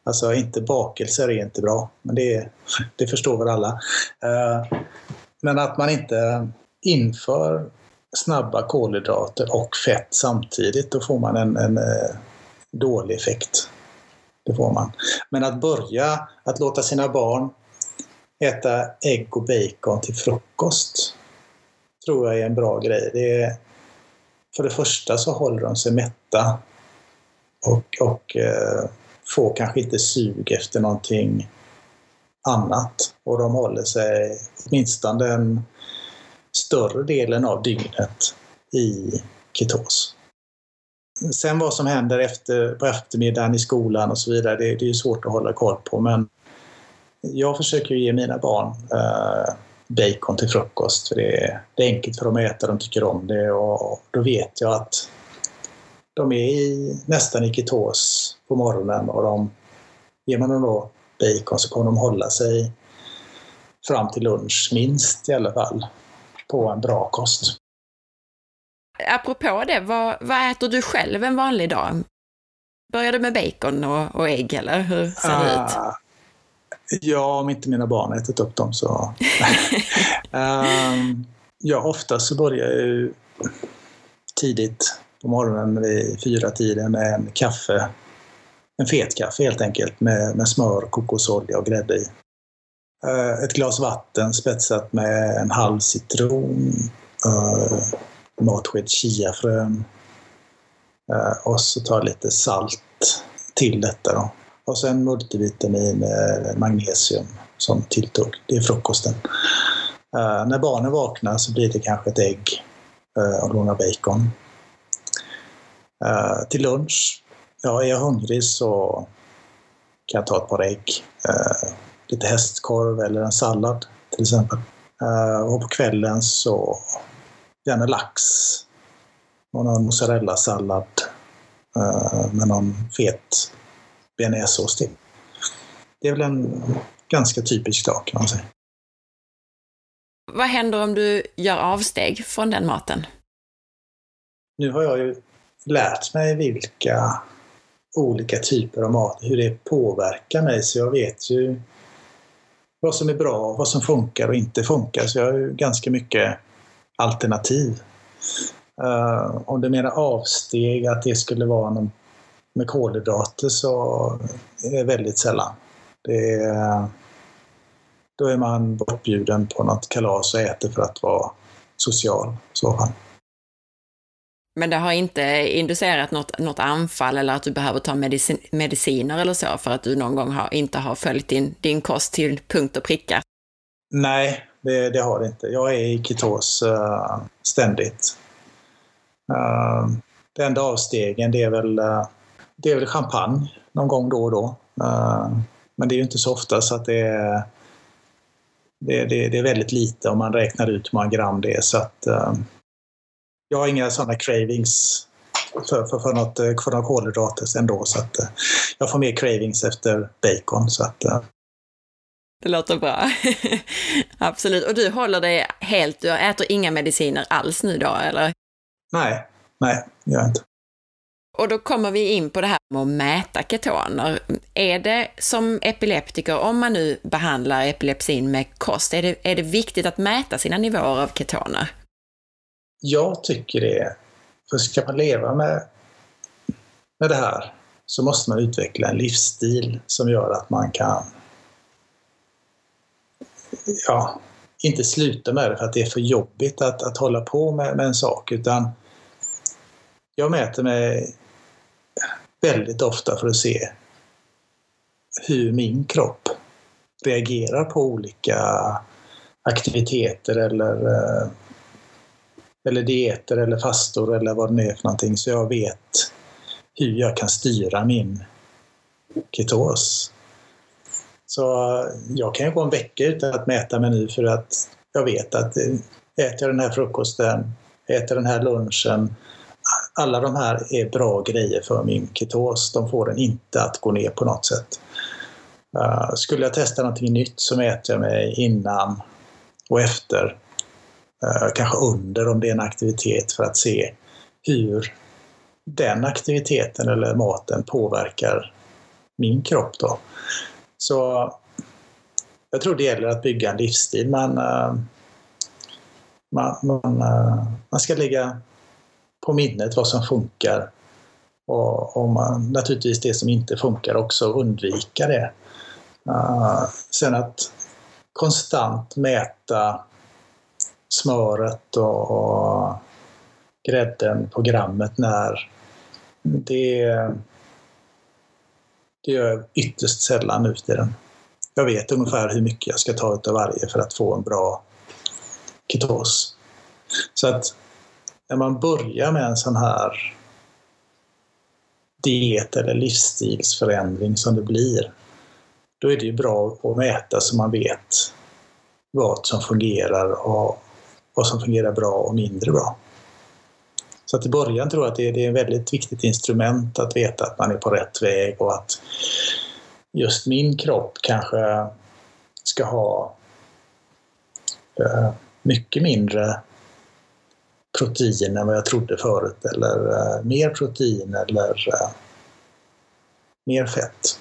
S3: Alltså inte bakelser är inte bra, men det, det förstår väl alla. Eh, men att man inte inför snabba kolhydrater och fett samtidigt, då får man en, en eh, dålig effekt. Det får man. Men att börja att låta sina barn äta ägg och bacon till frukost tror jag är en bra grej. Det är, för det första så håller de sig mätta och, och eh, får kanske inte sug efter någonting annat. Och de håller sig åtminstone den större delen av dygnet i ketos. Sen vad som händer efter, på eftermiddagen i skolan och så vidare, det, det är svårt att hålla koll på. Men jag försöker ge mina barn eh, bacon till frukost. För det är, det är enkelt för dem att äta, de tycker om det och då vet jag att de är i, nästan i ketos på morgonen och de, ger man dem då bacon så kommer de hålla sig fram till lunch, minst i alla fall, på en bra kost.
S1: Apropå det, vad, vad äter du själv en vanlig dag? Börjar du med bacon och, och ägg eller hur ser det uh, ut?
S3: Ja, om inte mina barn ätit upp dem så... um, ja, oftast så börjar jag ju tidigt på morgonen vid fyra tiden med en kaffe. En fet kaffe helt enkelt med, med smör, kokosolja och grädde i. Uh, ett glas vatten spetsat med en halv citron, uh, matsked chiafrön uh, och så tar lite salt till detta. Då. Och sen multivitamin, magnesium som tilltugg. Det är frukosten. Uh, när barnen vaknar så blir det kanske ett ägg uh, och några bacon. Uh, till lunch, ja, är jag hungrig så kan jag ta ett par ägg. lite hästkorv eller en sallad till exempel. och på kvällen så gärna lax och någon mozzarella-sallad med någon fet bearnaisesås till. Det är väl en ganska typisk dag kan man säga.
S1: Vad händer om du gör avsteg från den maten?
S3: Nu har jag ju lärt mig vilka olika typer av mat, hur det påverkar mig, så jag vet ju vad som är bra, vad som funkar och inte funkar. Så jag har ju ganska mycket alternativ. Uh, om du menar avsteg, att det skulle vara någon med kolhydrater så är det väldigt sällan. Det är, då är man bortbjuden på något kalas och äter för att vara social så.
S1: Men det har inte inducerat något, något anfall eller att du behöver ta medicin, mediciner eller så för att du någon gång har, inte har följt din, din kost till punkt och pricka?
S3: Nej, det, det har det inte. Jag är i ketos uh, ständigt. Uh, det enda avstegen det är väl uh, det är väl champagne någon gång då och då. Eh, men det är ju inte så ofta så att det är, det, det, det är väldigt lite om man räknar ut hur många gram det är. Så att, eh, jag har inga sådana cravings för, för, för, något, för några kolhydrater ändå. Så att, jag får mer cravings efter bacon. Så att,
S1: det låter bra. Absolut. Och du håller dig helt, du äter inga mediciner alls nu då, eller?
S3: Nej, nej, gör jag inte.
S1: Och då kommer vi in på det här med att mäta ketoner. Är det som epileptiker, om man nu behandlar epilepsin med kost, är det, är det viktigt att mäta sina nivåer av ketoner?
S3: Jag tycker det. För ska man leva med, med det här så måste man utveckla en livsstil som gör att man kan ja, inte sluta med det för att det är för jobbigt att, att hålla på med, med en sak utan jag mäter mig väldigt ofta för att se hur min kropp reagerar på olika aktiviteter eller, eh, eller dieter eller fastor eller vad det nu är för någonting så jag vet hur jag kan styra min ketos. Så jag kan ju gå en vecka utan att mäta mig nu för att jag vet att äter jag den här frukosten, äter den här lunchen, alla de här är bra grejer för min ketos. De får den inte att gå ner på något sätt. Uh, skulle jag testa någonting nytt så mäter jag mig innan och efter. Uh, kanske under om det är en aktivitet för att se hur den aktiviteten eller maten påverkar min kropp. Då. Så jag tror det gäller att bygga en livsstil. Man, uh, man, man, man ska ligga på minnet vad som funkar. Och, och man, naturligtvis det som inte funkar också undvika det. Uh, sen att konstant mäta smöret och, och grädden på grammet när det, det gör jag ytterst sällan nu för tiden. Jag vet ungefär hur mycket jag ska ta av varje för att få en bra ketos. Så att när man börjar med en sån här diet eller livsstilsförändring som det blir, då är det ju bra att mäta så man vet vad som fungerar och vad som fungerar bra och mindre bra. Så att i början tror jag att det är ett väldigt viktigt instrument att veta att man är på rätt väg och att just min kropp kanske ska ha eh, mycket mindre protein än vad jag trodde förut eller uh, mer protein eller uh, mer fett.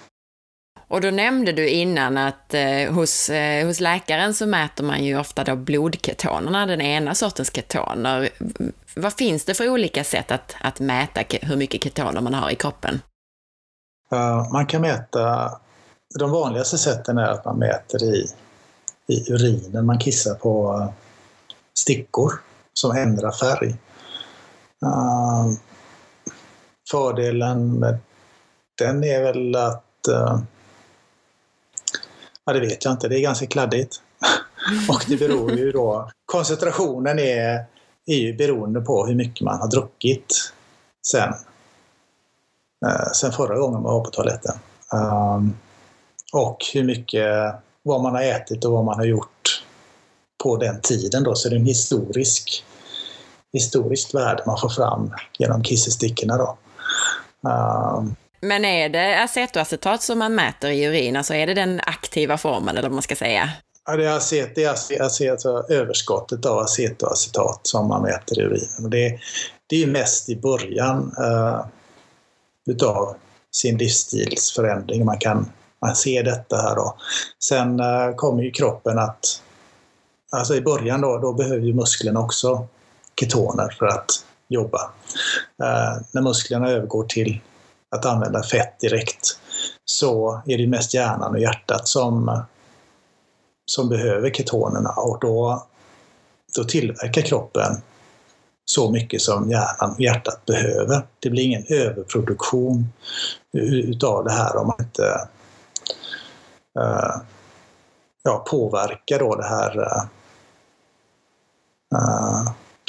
S1: Och då nämnde du innan att eh, hos, eh, hos läkaren så mäter man ju ofta då blodketonerna, den ena sortens ketoner. Vad finns det för olika sätt att, att mäta hur mycket ketoner man har i kroppen?
S3: Uh, man kan mäta, de vanligaste sätten är att man mäter i, i urinen, man kissar på stickor som ändrar färg. Uh, fördelen med den är väl att uh, Ja, det vet jag inte. Det är ganska kladdigt. och det beror ju då... Koncentrationen är, är ju beroende på hur mycket man har druckit sen, uh, sen förra gången man var på toaletten. Och hur mycket, vad man har ätit och vad man har gjort på den tiden då. Så det är en historisk historiskt värde man får fram genom kissestickorna. Då. Um,
S1: men är det acetoacetat som man mäter i urin, alltså är det den aktiva formen eller vad man ska säga?
S3: Ja, det är, acet, det är acet, alltså överskottet av acetoacetat som man mäter i urinen. det, det är mest i början uh, utav sin livsstilsförändring man kan man ser detta här då. Sen uh, kommer ju kroppen att, alltså i början då, då behöver ju musklerna också ketoner för att jobba. Eh, när musklerna övergår till att använda fett direkt så är det mest hjärnan och hjärtat som, som behöver ketonerna och då, då tillverkar kroppen så mycket som hjärnan och hjärtat behöver. Det blir ingen överproduktion utav det här om man inte uh, ja, påverkar då det här uh,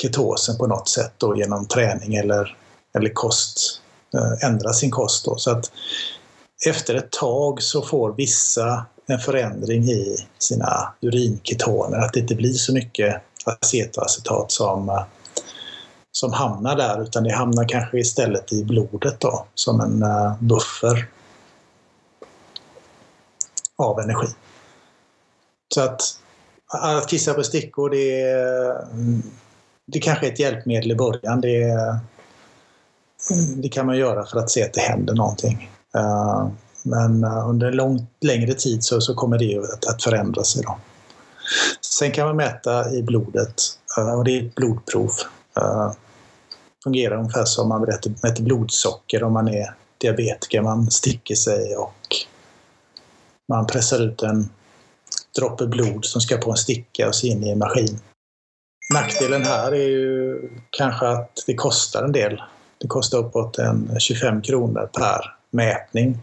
S3: ketosen på något sätt då genom träning eller, eller kost, eh, ändra sin kost. Då. Så att efter ett tag så får vissa en förändring i sina urinketoner, att det inte blir så mycket acetoacetat som, eh, som hamnar där utan det hamnar kanske istället i blodet då som en eh, buffer av energi. Så att, att kissa på stickor det det kanske är ett hjälpmedel i början. Det, det kan man göra för att se att det händer någonting. Eh, men eh, under en lång, längre tid så, så kommer det att, att förändra sig. Då. Sen kan man mäta i blodet eh, och det är ett blodprov fungerar ungefär som man mäter blodsocker om man är diabetiker. Man sticker sig och man pressar ut en droppe blod som ska på en sticka och så in i en maskin. Nackdelen här är ju kanske att det kostar en del. Det kostar uppåt en 25 kronor per mätning.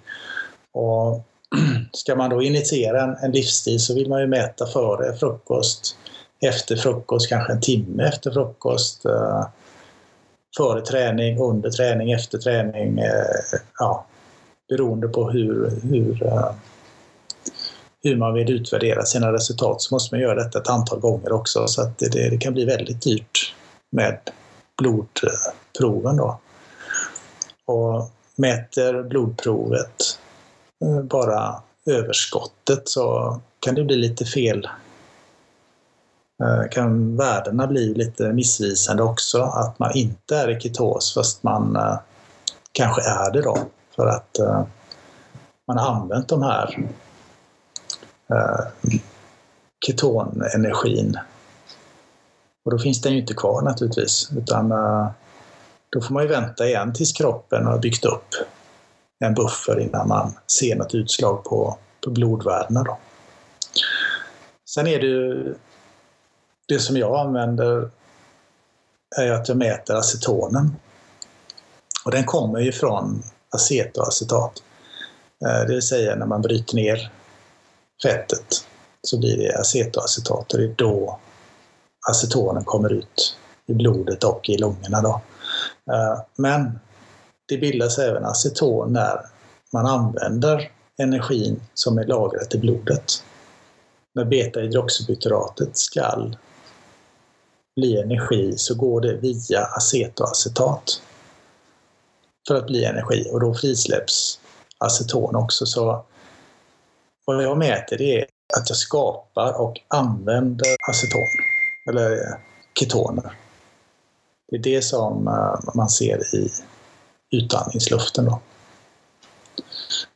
S3: Och ska man då initiera en, en livsstil så vill man ju mäta före frukost, efter frukost, kanske en timme efter frukost. Eh, före träning, under träning, efter träning. Eh, ja, beroende på hur, hur, eh, hur man vill utvärdera sina resultat så måste man göra detta ett antal gånger också så att det, det kan bli väldigt dyrt med blodproven. Då. Och mäter blodprovet eh, bara överskottet så kan det bli lite fel eh, kan värdena bli lite missvisande också. Att man inte är i ketos fast man eh, kanske är det då. För att man har använt de här Eh, ketonenergin. Och då finns den ju inte kvar naturligtvis. Utan eh, då får man ju vänta igen tills kroppen har byggt upp en buffer innan man ser något utslag på, på blodvärdena. Då. Sen är det ju det som jag använder är att jag mäter acetonen. Och den kommer ju från acetoacetat. Eh, det vill säga när man bryter ner fettet så blir det acetoacetat och det är då acetonen kommer ut i blodet och i lungorna. Då. Eh, men det bildas även aceton när man använder energin som är lagrat i blodet. När beta-hydroxybutyratet skall bli energi så går det via acetoacetat för att bli energi och då frisläpps aceton också. Så vad jag mäter det är att jag skapar och använder aceton, eller eh, ketoner. Det är det som eh, man ser i utandningsluften. Då.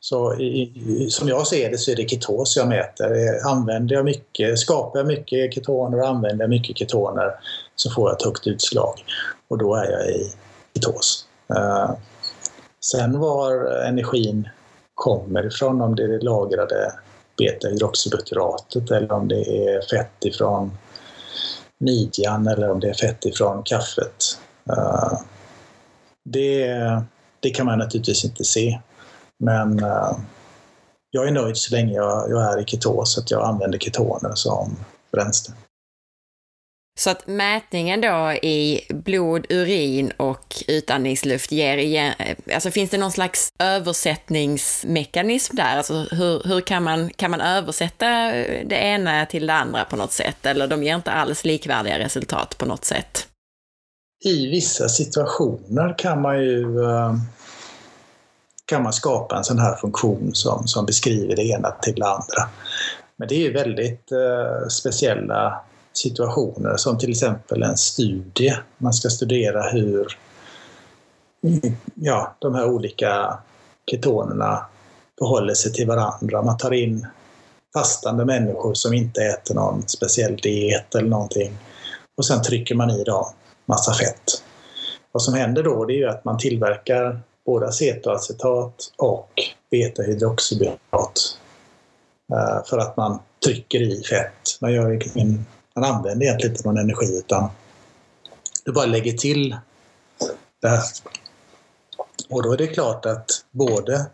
S3: Så i, som jag ser det så är det ketos jag mäter. Använder jag mycket, skapar jag mycket ketoner och använder jag mycket ketoner så får jag ett högt utslag och då är jag i ketos. Eh, sen var energin kommer ifrån, om det är det lagrade beta-hydroxybutyratet eller om det är fett ifrån midjan eller om det är fett ifrån kaffet. Eh, det, det kan man naturligtvis inte se. Men eh, jag är nöjd så länge jag, jag är i ketos, att jag använder ketoner som bränsle.
S1: Så att mätningen då i blod, urin och utandningsluft ger igen, alltså finns det någon slags översättningsmekanism där? Alltså hur, hur kan, man, kan man översätta det ena till det andra på något sätt? Eller de ger inte alls likvärdiga resultat på något sätt?
S3: I vissa situationer kan man ju eh, kan man skapa en sån här funktion som, som beskriver det ena till det andra. Men det är ju väldigt eh, speciella situationer som till exempel en studie. Man ska studera hur ja, de här olika ketonerna förhåller sig till varandra. Man tar in fastande människor som inte äter någon speciell diet eller någonting och sen trycker man i dem massa fett. Vad som händer då det är ju att man tillverkar både acetoacetat och beta-hydroxybutyrat eh, för att man trycker i fett. Man, gör en man använder egentligen inte någon energi utan du bara lägger till det här. Och då är det klart att både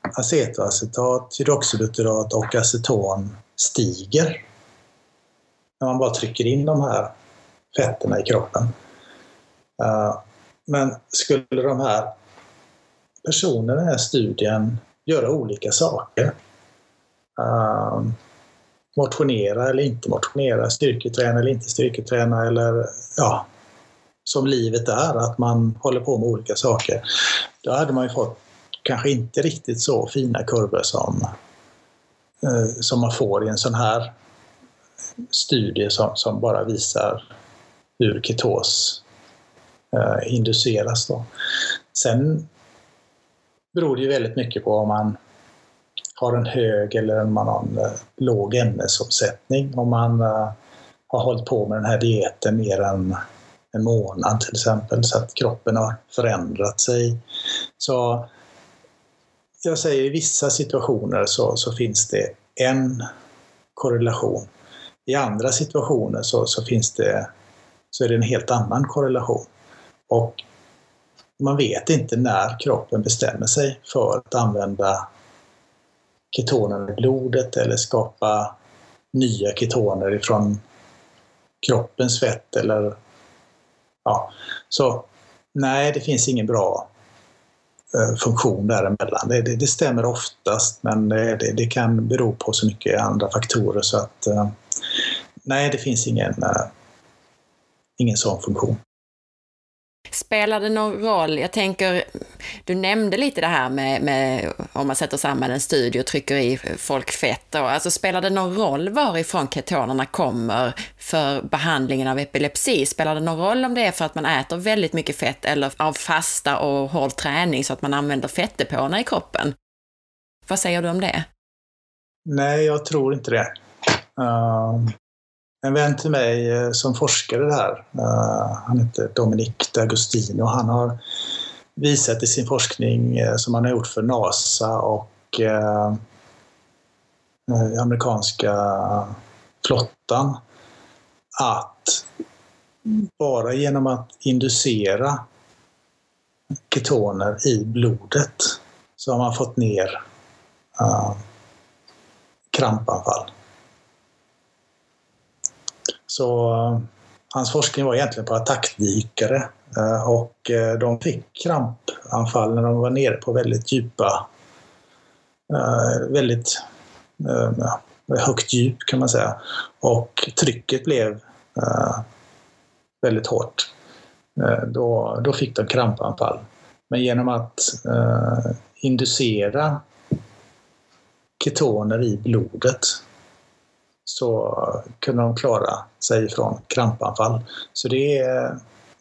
S3: acetoacetat, hydroxybutyrat och aceton stiger när man bara trycker in de här fetterna i kroppen. Eh, men skulle de här personerna i den här studien göra olika saker? Eh, Motionera eller inte motionera, styrketräna eller inte styrketräna eller ja, som livet är, att man håller på med olika saker. Då hade man ju fått kanske inte riktigt så fina kurvor som, eh, som man får i en sån här studie som, som bara visar hur ketos eh, induceras. Då. Sen beror det ju väldigt mycket på om man har en hög eller om man har en eh, låg ämnesomsättning. Om man eh, har hållit på med den här dieten mer än en månad till exempel så att kroppen har förändrat sig. Så jag säger i vissa situationer så, så finns det en korrelation. I andra situationer så, så, finns det, så är det en helt annan korrelation. Och man vet inte när kroppen bestämmer sig för att använda ketoner i blodet eller skapa nya ketoner ifrån kroppens fett eller ja. Så nej, det finns ingen bra eh, funktion däremellan. Det, det, det stämmer oftast men det, det, kan bero på så mycket andra faktorer så att eh, nej, det finns ingen, eh, ingen sån funktion.
S1: Spelar det någon roll? Jag tänker, du nämnde lite det här med, med om man sätter samman en studie och trycker i folk fett. Och, alltså spelar det någon roll varifrån ketonerna kommer för behandlingen av epilepsi? Spelar det någon roll om det är för att man äter väldigt mycket fett eller av fasta och hård träning så att man använder fettdepåerna i kroppen? Vad säger du om det?
S3: Nej, jag tror inte det. Uh, en vän till mig eh, som forskade det här, eh, han heter Dominic D'Agostino, han har visat i sin forskning eh, som han har gjort för NASA och amerikanska flottan att bara genom att inducera ketoner i blodet så har man fått ner uh, krampanfall. Så uh, hans forskning var egentligen på attackdykare uh, och uh, de fick krampanfall när de var nere på väldigt djupa, väldigt högt djup kan man säga. Och trycket blev väldigt hårt. Då, då fick de krampanfall. Men genom att inducera ketoner i blodet så kunde de klara sig från krampanfall. Så det är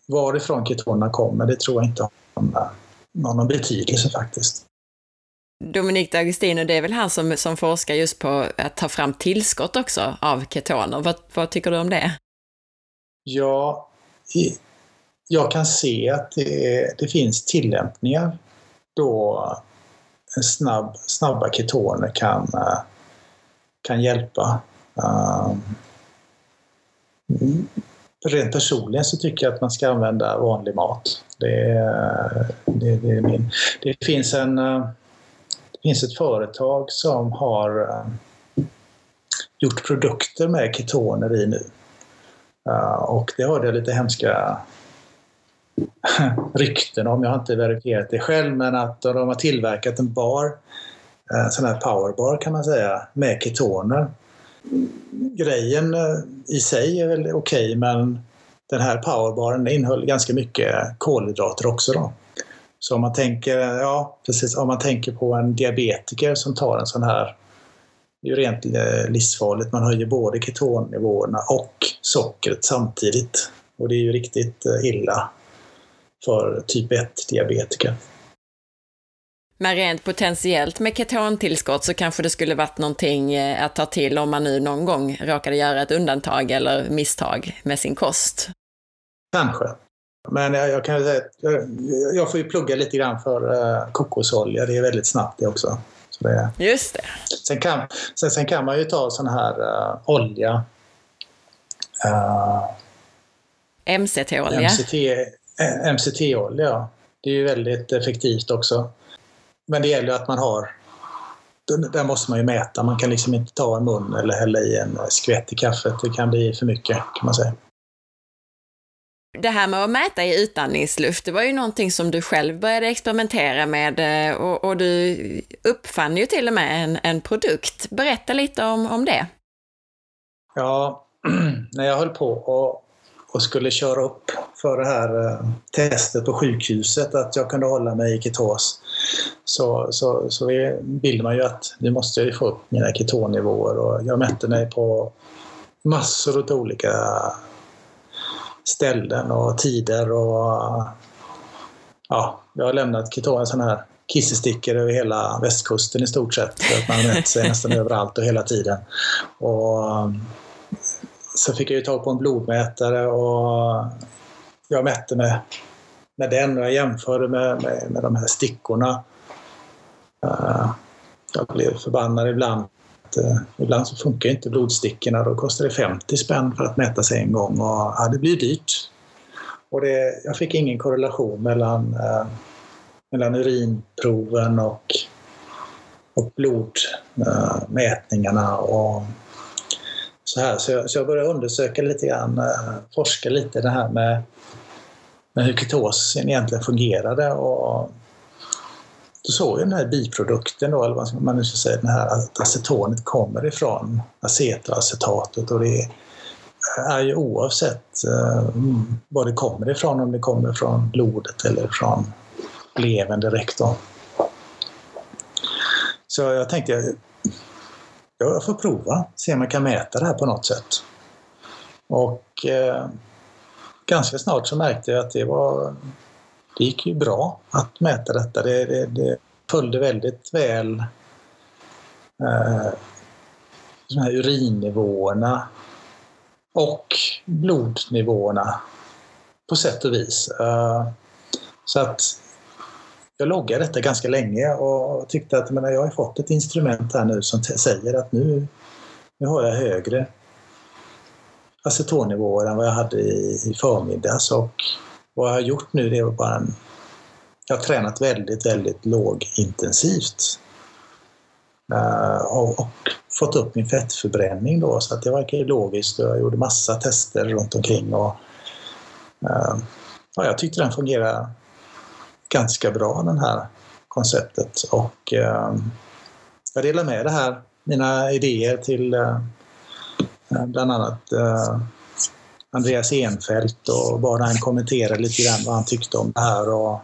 S3: varifrån ketonerna kommer, det tror jag inte har någon, betydelse faktiskt.
S1: Dominik D'Agostino, det är väl han som, som forskar just på att ta fram tillskott också av ketoner. Vad, vad tycker du om det?
S3: Ja, jag kan se att det, det finns tillämpningar då snabb, snabba ketoner kan, kan hjälpa Uh, rent personligen så tycker jag att man ska använda vanlig mat. Det det, det är min. Det finns, en, eh, det finns ett företag som har eh, gjort produkter med ketoner i nu. Ehm, och det hörde jag lite hemska rykten om. Jag har inte verifierat det själv, men att de har tillverkat en bar, en sån här powerbar kan man säga, med ketoner grejen eh, i sig är väl okej, okay, men den här powerbaren innehöll ganska mycket kolhydrater också. Då. Så om man tänker, ja, precis, om man tänker på en diabetiker som tar en sån här, det är ju rent eh, livsfarligt. Man höjer både ketonnivåerna och sockret samtidigt. Och det är ju riktigt eh, illa för typ 1-diabetiker.
S1: Men rent potentiellt med ketontillskott så kanske det skulle varit någonting eh, att ta till om man nu någon gång råkade göra ett undantag eller misstag med sin kost.
S3: Kanske. Men jag, jag kan säga jag, jag får ju plugga lite grann för uh, kokosolja. Det är väldigt snabbt det också. Så det,
S1: Just det.
S3: Sen kan, sen, sen kan man ju ta sån här uh, olja.
S1: Uh, MCT-olja.
S3: MCT, MCT-olja, ja. Det är ju väldigt effektivt också. Men det gäller att man har där måste man ju mäta. Man kan liksom inte ta en mun eller hälla i en skvätt i kaffet. Det kan bli för mycket kan man säga.
S1: Det här med att mäta i utandningsluft, det var ju någonting som du själv började experimentera med eh, och, och du uppfann ju till och med en, en produkt. Berätta lite om, om det.
S3: Ja, när jag höll på och skulle köra upp för det här eh, testet på sjukhuset att jag kunde hålla mig i ketos så, så, så vill man ju att nu måste jag ju få upp mina ketonnivåer och jag mätte mig på massor av olika ställen och tider och ja, jag har lämnat keton, en sån här kissestickor över hela västkusten i stort sett. För att man har mätt sig nästan överallt och hela tiden. Och så fick jag ju tag på en blodmätare och jag mätte med, med den och jag jämförde med, med, med de här stickorna. Uh, jag blev förbannad ibland. Uh, ibland så funkar inte blodstickorna. Då kostar det 50 spänn för att mäta sig en gång och ja, det blir dyrt. Och det, jag fick ingen korrelation mellan, uh, mellan urinproven och, och blodmätningarna. och så, här. Så, jag, så jag började undersöka lite grann, forska lite det här med, med hur ketosen egentligen fungerade. Och då såg jag den här biprodukten, då, eller vad man nu ska säga, den här att acetonet kommer ifrån acetoacetatet Och det är ju oavsett eh, var det kommer ifrån, om det kommer från blodet eller från levern direkt. Då. Så jag tänkte, jag får prova, se om jag kan mäta det här på något sätt. Och eh, ganska snart så märkte jag att det var det gick ju bra att mäta detta. Det, det, det följde väldigt väl eh, de här urinnivåerna och blodnivåerna på sätt och vis. Eh, så att jag loggade detta ganska länge och tyckte att men, jag har fått ett instrument här nu som säger att nu, nu har jag högre acetonnivåer än vad jag hade i, i förmiddags. Och vad jag har gjort nu det är bara en, jag har tränat väldigt, väldigt lågintensivt. Uh, och, och, fått upp min fettförbränning då så att det verkar ju logiskt. Jag gjorde massa tester runt omkring och uh, ja, jag tyckte den fungerade ganska bra den här konceptet och uh, jag delar med det här, mina idéer till Eh, bland annat eh, Andreas Enfeldt och bad han kommentera lite grann vad han tyckte om det här. Och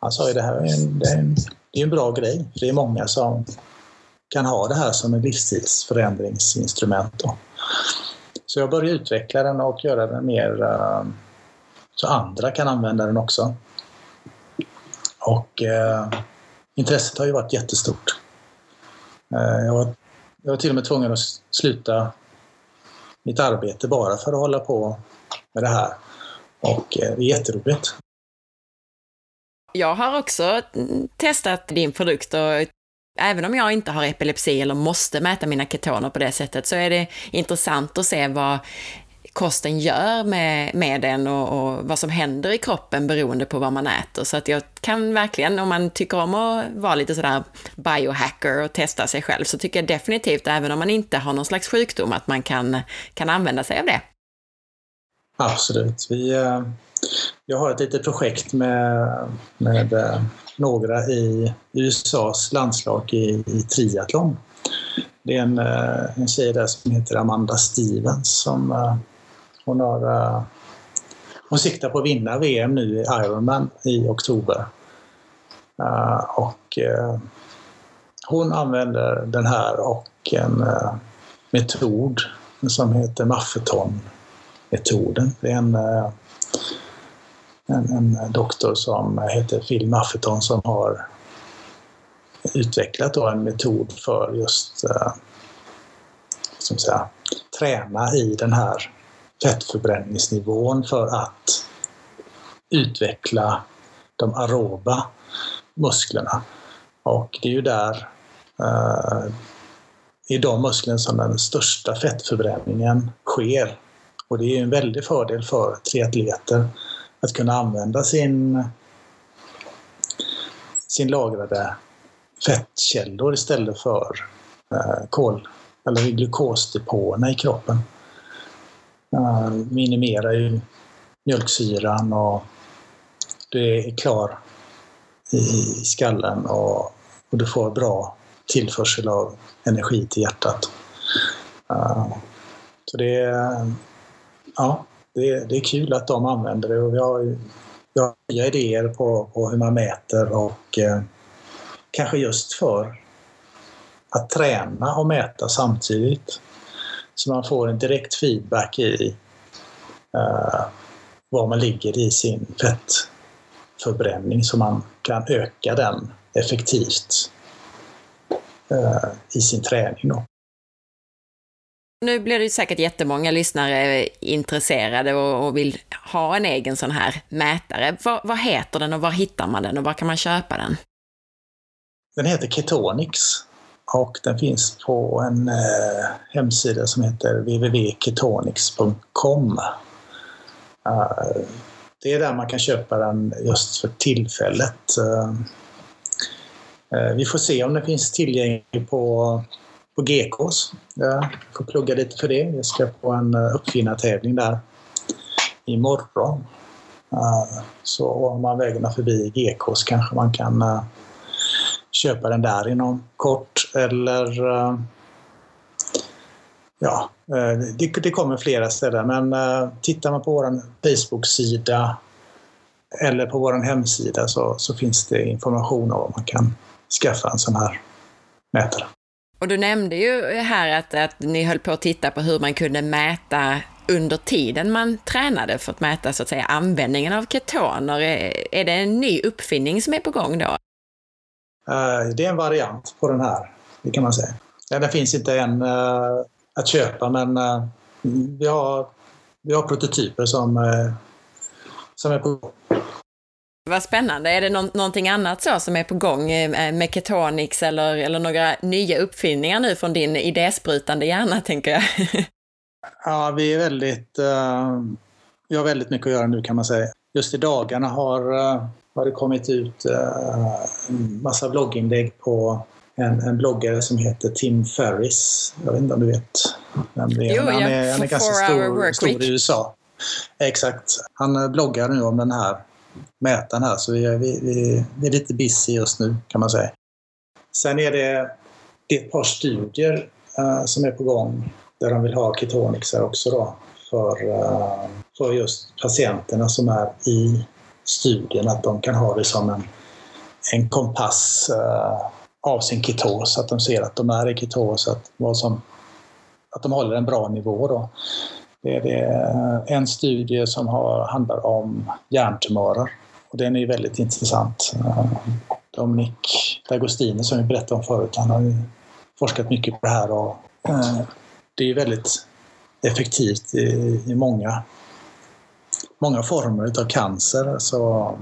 S3: han sa ju det här är en, det är en, det är en bra grej. Det är många som kan ha det här som en livsstilsförändringsinstrument. Då. Så jag började utveckla den och göra den mer eh, så andra kan använda den också. Och eh, intresset har ju varit jättestort. Eh, jag, har jag var till och med tvungen att sluta mitt arbete bara för att hålla på med det här. Och eh, det är jätteroligt.
S1: Jag har också mm, testat din produkt och även om jag inte har epilepsi eller måste mäta mina ketoner på det sättet så är det intressant att se vad kosten gör med, med den och, och, vad som händer i kroppen beroende på vad man äter. Så att jag kan verkligen, om man tycker om att vara lite sådär biohacker och testa sig själv, så tycker jag definitivt, även om man inte har någon slags sjukdom, att man kan, kan använda sig av det.
S3: Absolut. Vi, eh, jag har ett litet projekt med, med eh, några i USAs landslag i, i triathlon. Det är en, eh, en tjej där som heter Amanda Stevens som hon, har, uh, hon siktar på att vinna VM nu i Ironman i oktober. Uh, och uh, hon använder den här och en eh, metod som heter Maffeton-metoden. Det är en, en, en, doktor som heter Phil Maffeton som har utvecklat en metod för just som säga, träna i den här fettförbränningsnivån för att utveckla de aeroba musklerna. Och det är ju där eh, i de musklerna som den största fettförbränningen sker. Och det är ju en väldig fördel för triatleter att kunna använda sin, sin lagrade fettkällor istället för eh, kol eller glukosdepåerna i kroppen. Minimerar ju mjölksyran och du är klar i skallen och, och du får bra tillförsel av energi till hjärtat. Uh, så det är, ja, det, det är kul att de använder det och vi har, vi har nya idéer på, på hur man mäter och eh, kanske just för att träna och mäta samtidigt. Så man får en direkt feedback i eh, var man ligger i sin fettförbränning så man kan öka den effektivt eh, i sin träning. Då.
S1: Nu blir det säkert jättemånga lyssnare intresserade och, vill ha en egen sån här mätare. Vad, vad, heter den och var hittar man den och var kan man köpa den?
S3: Den heter Ketonix och den finns på en eh, hemsida som heter www.ketonics.com Uh, eh, det är där man kan köpa den just för tillfället. Uh, uh, vi får se om den finns tillgänglig på på GKs. Jag får plugga lite för det. Jag ska på en uppfinnartävling där imorgon. Så om man vägarna förbi GKs kanske man kan köpa den där inom kort eller eh, ja, eh, det, kommer flera ställen men eh, tittar man på vår Facebook-sida eller på vår hemsida så, så finns det information om man kan skaffa en sån här mätare.
S1: Och du nämnde ju här att, att ni höll på att titta på hur man kunde mäta under tiden man tränade för att mäta så att säga användningen av ketoner. Är det en ny uppfinning som är på gång då?
S3: Eh, det är en variant på den här, det kan man säga. Den finns inte än uh, att köpa men uh, vi, har, vi har prototyper som, som är på.
S1: Vad spännande. Är det någonting annat så som är på gång eh, med Ketonix eller, eller några nya uppfinningar nu från din idésprutande hjärna, tänker jag?
S3: ja, vi är väldigt... Uh, vi har väldigt mycket att göra nu kan man säga. Just i dagarna har, uh, har det kommit ut en massa blogginlägg på en, en, bloggare som heter Tim Ferris. Jag vet inte om du vet vem det är.
S1: Jo,
S3: han,
S1: är,
S3: han är ganska stor, stor i USA. Exakt. Han bloggar nu om den här mätaren här så vi är, vi, vi, vi är lite busy just nu kan man säga. Sen är det, det är ett par studier uh, som är på gång där de vill ha ketonixar också då för, eh, för just patienterna som är i studien, att de kan ha det som en, en kompass eh, av sin ketos, att de ser att de är i ketos, att, vad som, att de håller en bra nivå. Då. Det är en studie som har, handlar om hjärntumörer och den är väldigt intressant. Eh, Dominic D'Agostini som vi berättade om förut, han har forskat mycket på det här och det är väldigt effektivt i, i många, många former av cancer så,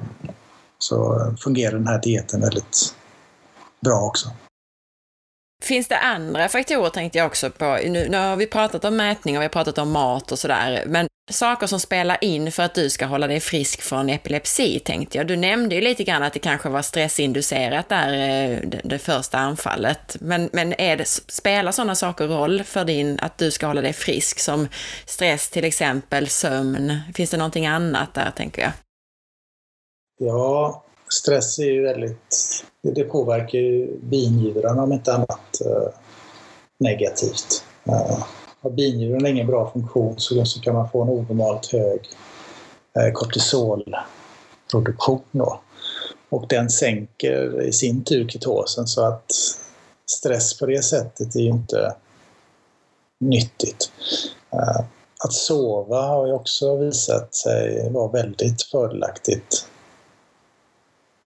S3: så fungerar den här dieten väldigt bra också.
S1: Finns det andra faktorer tänkte jag också på. Nu, nu har vi pratat om mätning och vi har pratat om mat och sådär, men saker som spelar in för att du ska hålla dig frisk från epilepsi tänkte jag. Du nämnde ju lite grann att det kanske var stressinducerat där, eh, det, första anfallet. Men, men är det, spelar sådana saker roll för din, att du ska hålla dig frisk som stress till exempel, sömn? Finns det någonting annat där tänker jag?
S3: Ja, stress är ju väldigt... Det påverkar ju binjurarna om inte annat eh, negativt. Eh, har binjuren ingen bra funktion så, så kan man få en onormalt hög eh, kortisolproduktion. Då. Och den sänker i sin tur ketosen så att stress på det sättet är ju inte nyttigt. Eh, att sova har ju också visat sig vara väldigt fördelaktigt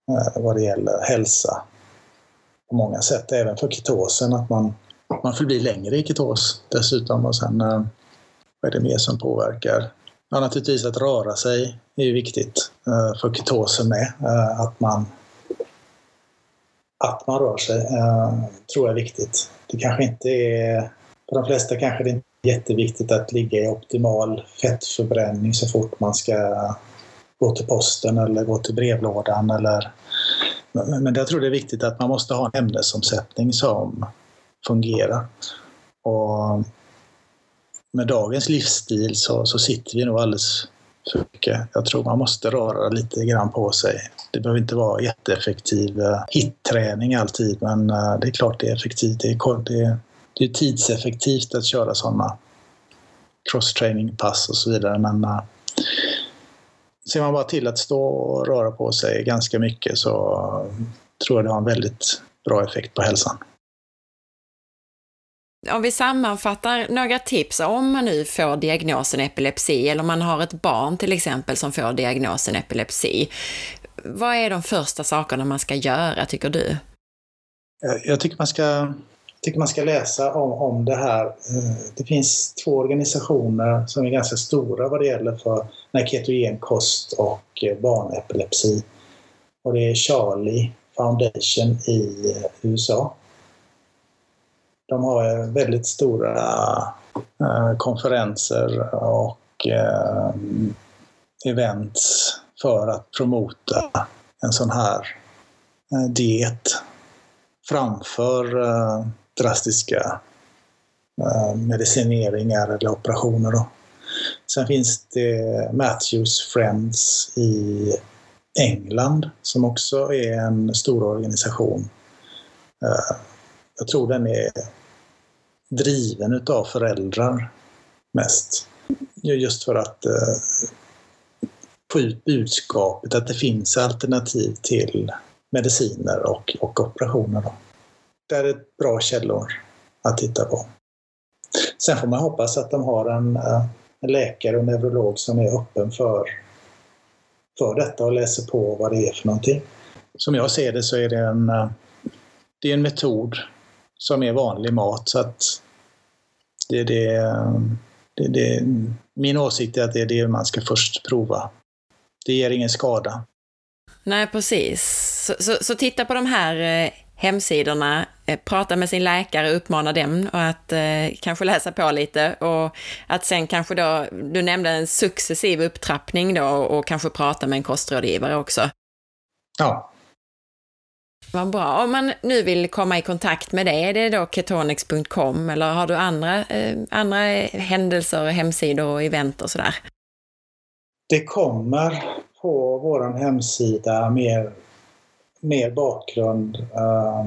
S3: eh, vad det gäller hälsa på många sätt, även för ketosen, att man, man förblir längre i ketos dessutom. Och sen, eh, vad är det mer som påverkar? Ja, naturligtvis att röra sig är ju viktigt eh, för ketosen med. Eh, att man, att man rör sig tror jag är viktigt. Det kanske inte är, för de flesta kanske det inte är jätteviktigt att ligga i optimal fettförbränning så fort man ska gå till posten eller gå till brevlådan eller men jag tror det är viktigt att man måste ha en ämnesomsättning som fungera. Och med dagens livsstil så, så sitter vi nog alldeles för mycket. Jag tror man måste röra lite grann på sig. Det behöver inte vara jätteeffektiv eh, hitträning alltid, men eh, det är klart det är effektivt. Det är, det är, det är tidseffektivt att köra sådana cross-training-pass och så vidare. Men uh, ser man bara till att stå och röra på sig ganska mycket så tror jag det har en väldigt bra effekt på hälsan.
S1: Om vi sammanfattar några tips om man nu får diagnosen epilepsi eller om man har ett barn till exempel som får diagnosen epilepsi. Vad är de första sakerna man ska göra tycker du?
S3: Eh, jag tycker man ska, tycker man ska läsa om, om det här. Eh, det finns två organisationer som är ganska stora vad det gäller för ketogen kost och eh, barnepilepsi. Och det är Charlie Foundation i USA de har eh, väldigt stora eh, konferenser och eh, events för att promota en sån här diet framför drastiska medicineringar eller operationer. Då. Sen finns det Matthews Friends i England som också är en stor organisation. Jag tror den är driven utav föräldrar mest. Just för att eh, få ut budskapet att det finns alternativ till mediciner och, och operationer. Då. Det är ett bra källor att titta på. Sen får man hoppas att de har en, eh, en läkare och neurolog som är öppen för, för detta och läser på vad det är för någonting. Som jag ser det så är det en, eh, det är en metod som är vanlig mat. Så att det, det, det, det, min åsikt är att det är det man ska först prova. Det ger ingen skada.
S1: Nej, precis. Så, så, så titta på de här eh, hemsidorna, eh, prata med sin läkare, uppmana dem och att eh, kanske läsa på lite och att sen kanske då, du nämnde en successiv upptrappning då och kanske prata med en kostrådgivare också.
S3: Ja,
S1: vad bra. Om man nu vill komma i kontakt med dig, är det då ketonix.com eller har du andra, eh, andra händelser, hemsidor och event och sådär?
S3: Det kommer på vår hemsida mer, mer bakgrund eh,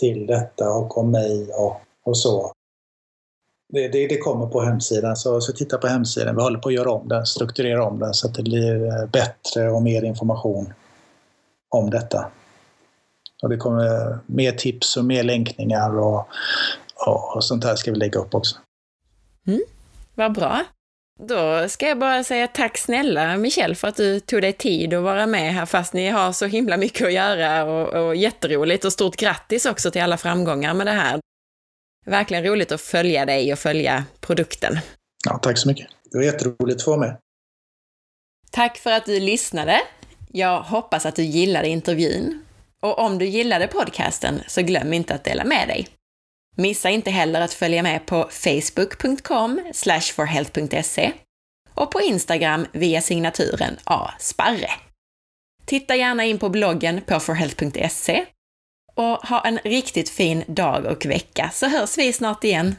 S3: till detta och om mig och, och så. Det, det, det, kommer på hemsidan, så, så titta på hemsidan. Vi håller på att göra om den, strukturera om den så att det blir eh, bättre och mer information om detta. Och det kommer mer tips och mer länkningar och, och, och sånt här ska vi lägga upp också.
S1: Mm, vad bra. Då ska jag bara säga tack snälla Michelle för att du tog dig tid att vara med här fast ni har så himla mycket att göra och, och jätteroligt och stort grattis också till alla framgångar med det här. Verkligen roligt att följa dig och följa produkten.
S3: Ja, tack så mycket. Det var jätteroligt att få med.
S1: Tack för att du lyssnade. Jag hoppas att du gillade intervjun och om du gillade podcasten så glöm inte att dela med dig. Missa inte heller att följa med på facebook.com forhealth.se och på Instagram via signaturen asparre. Titta gärna in på bloggen på forhealth.se och ha en riktigt fin dag och vecka så hörs vi snart igen.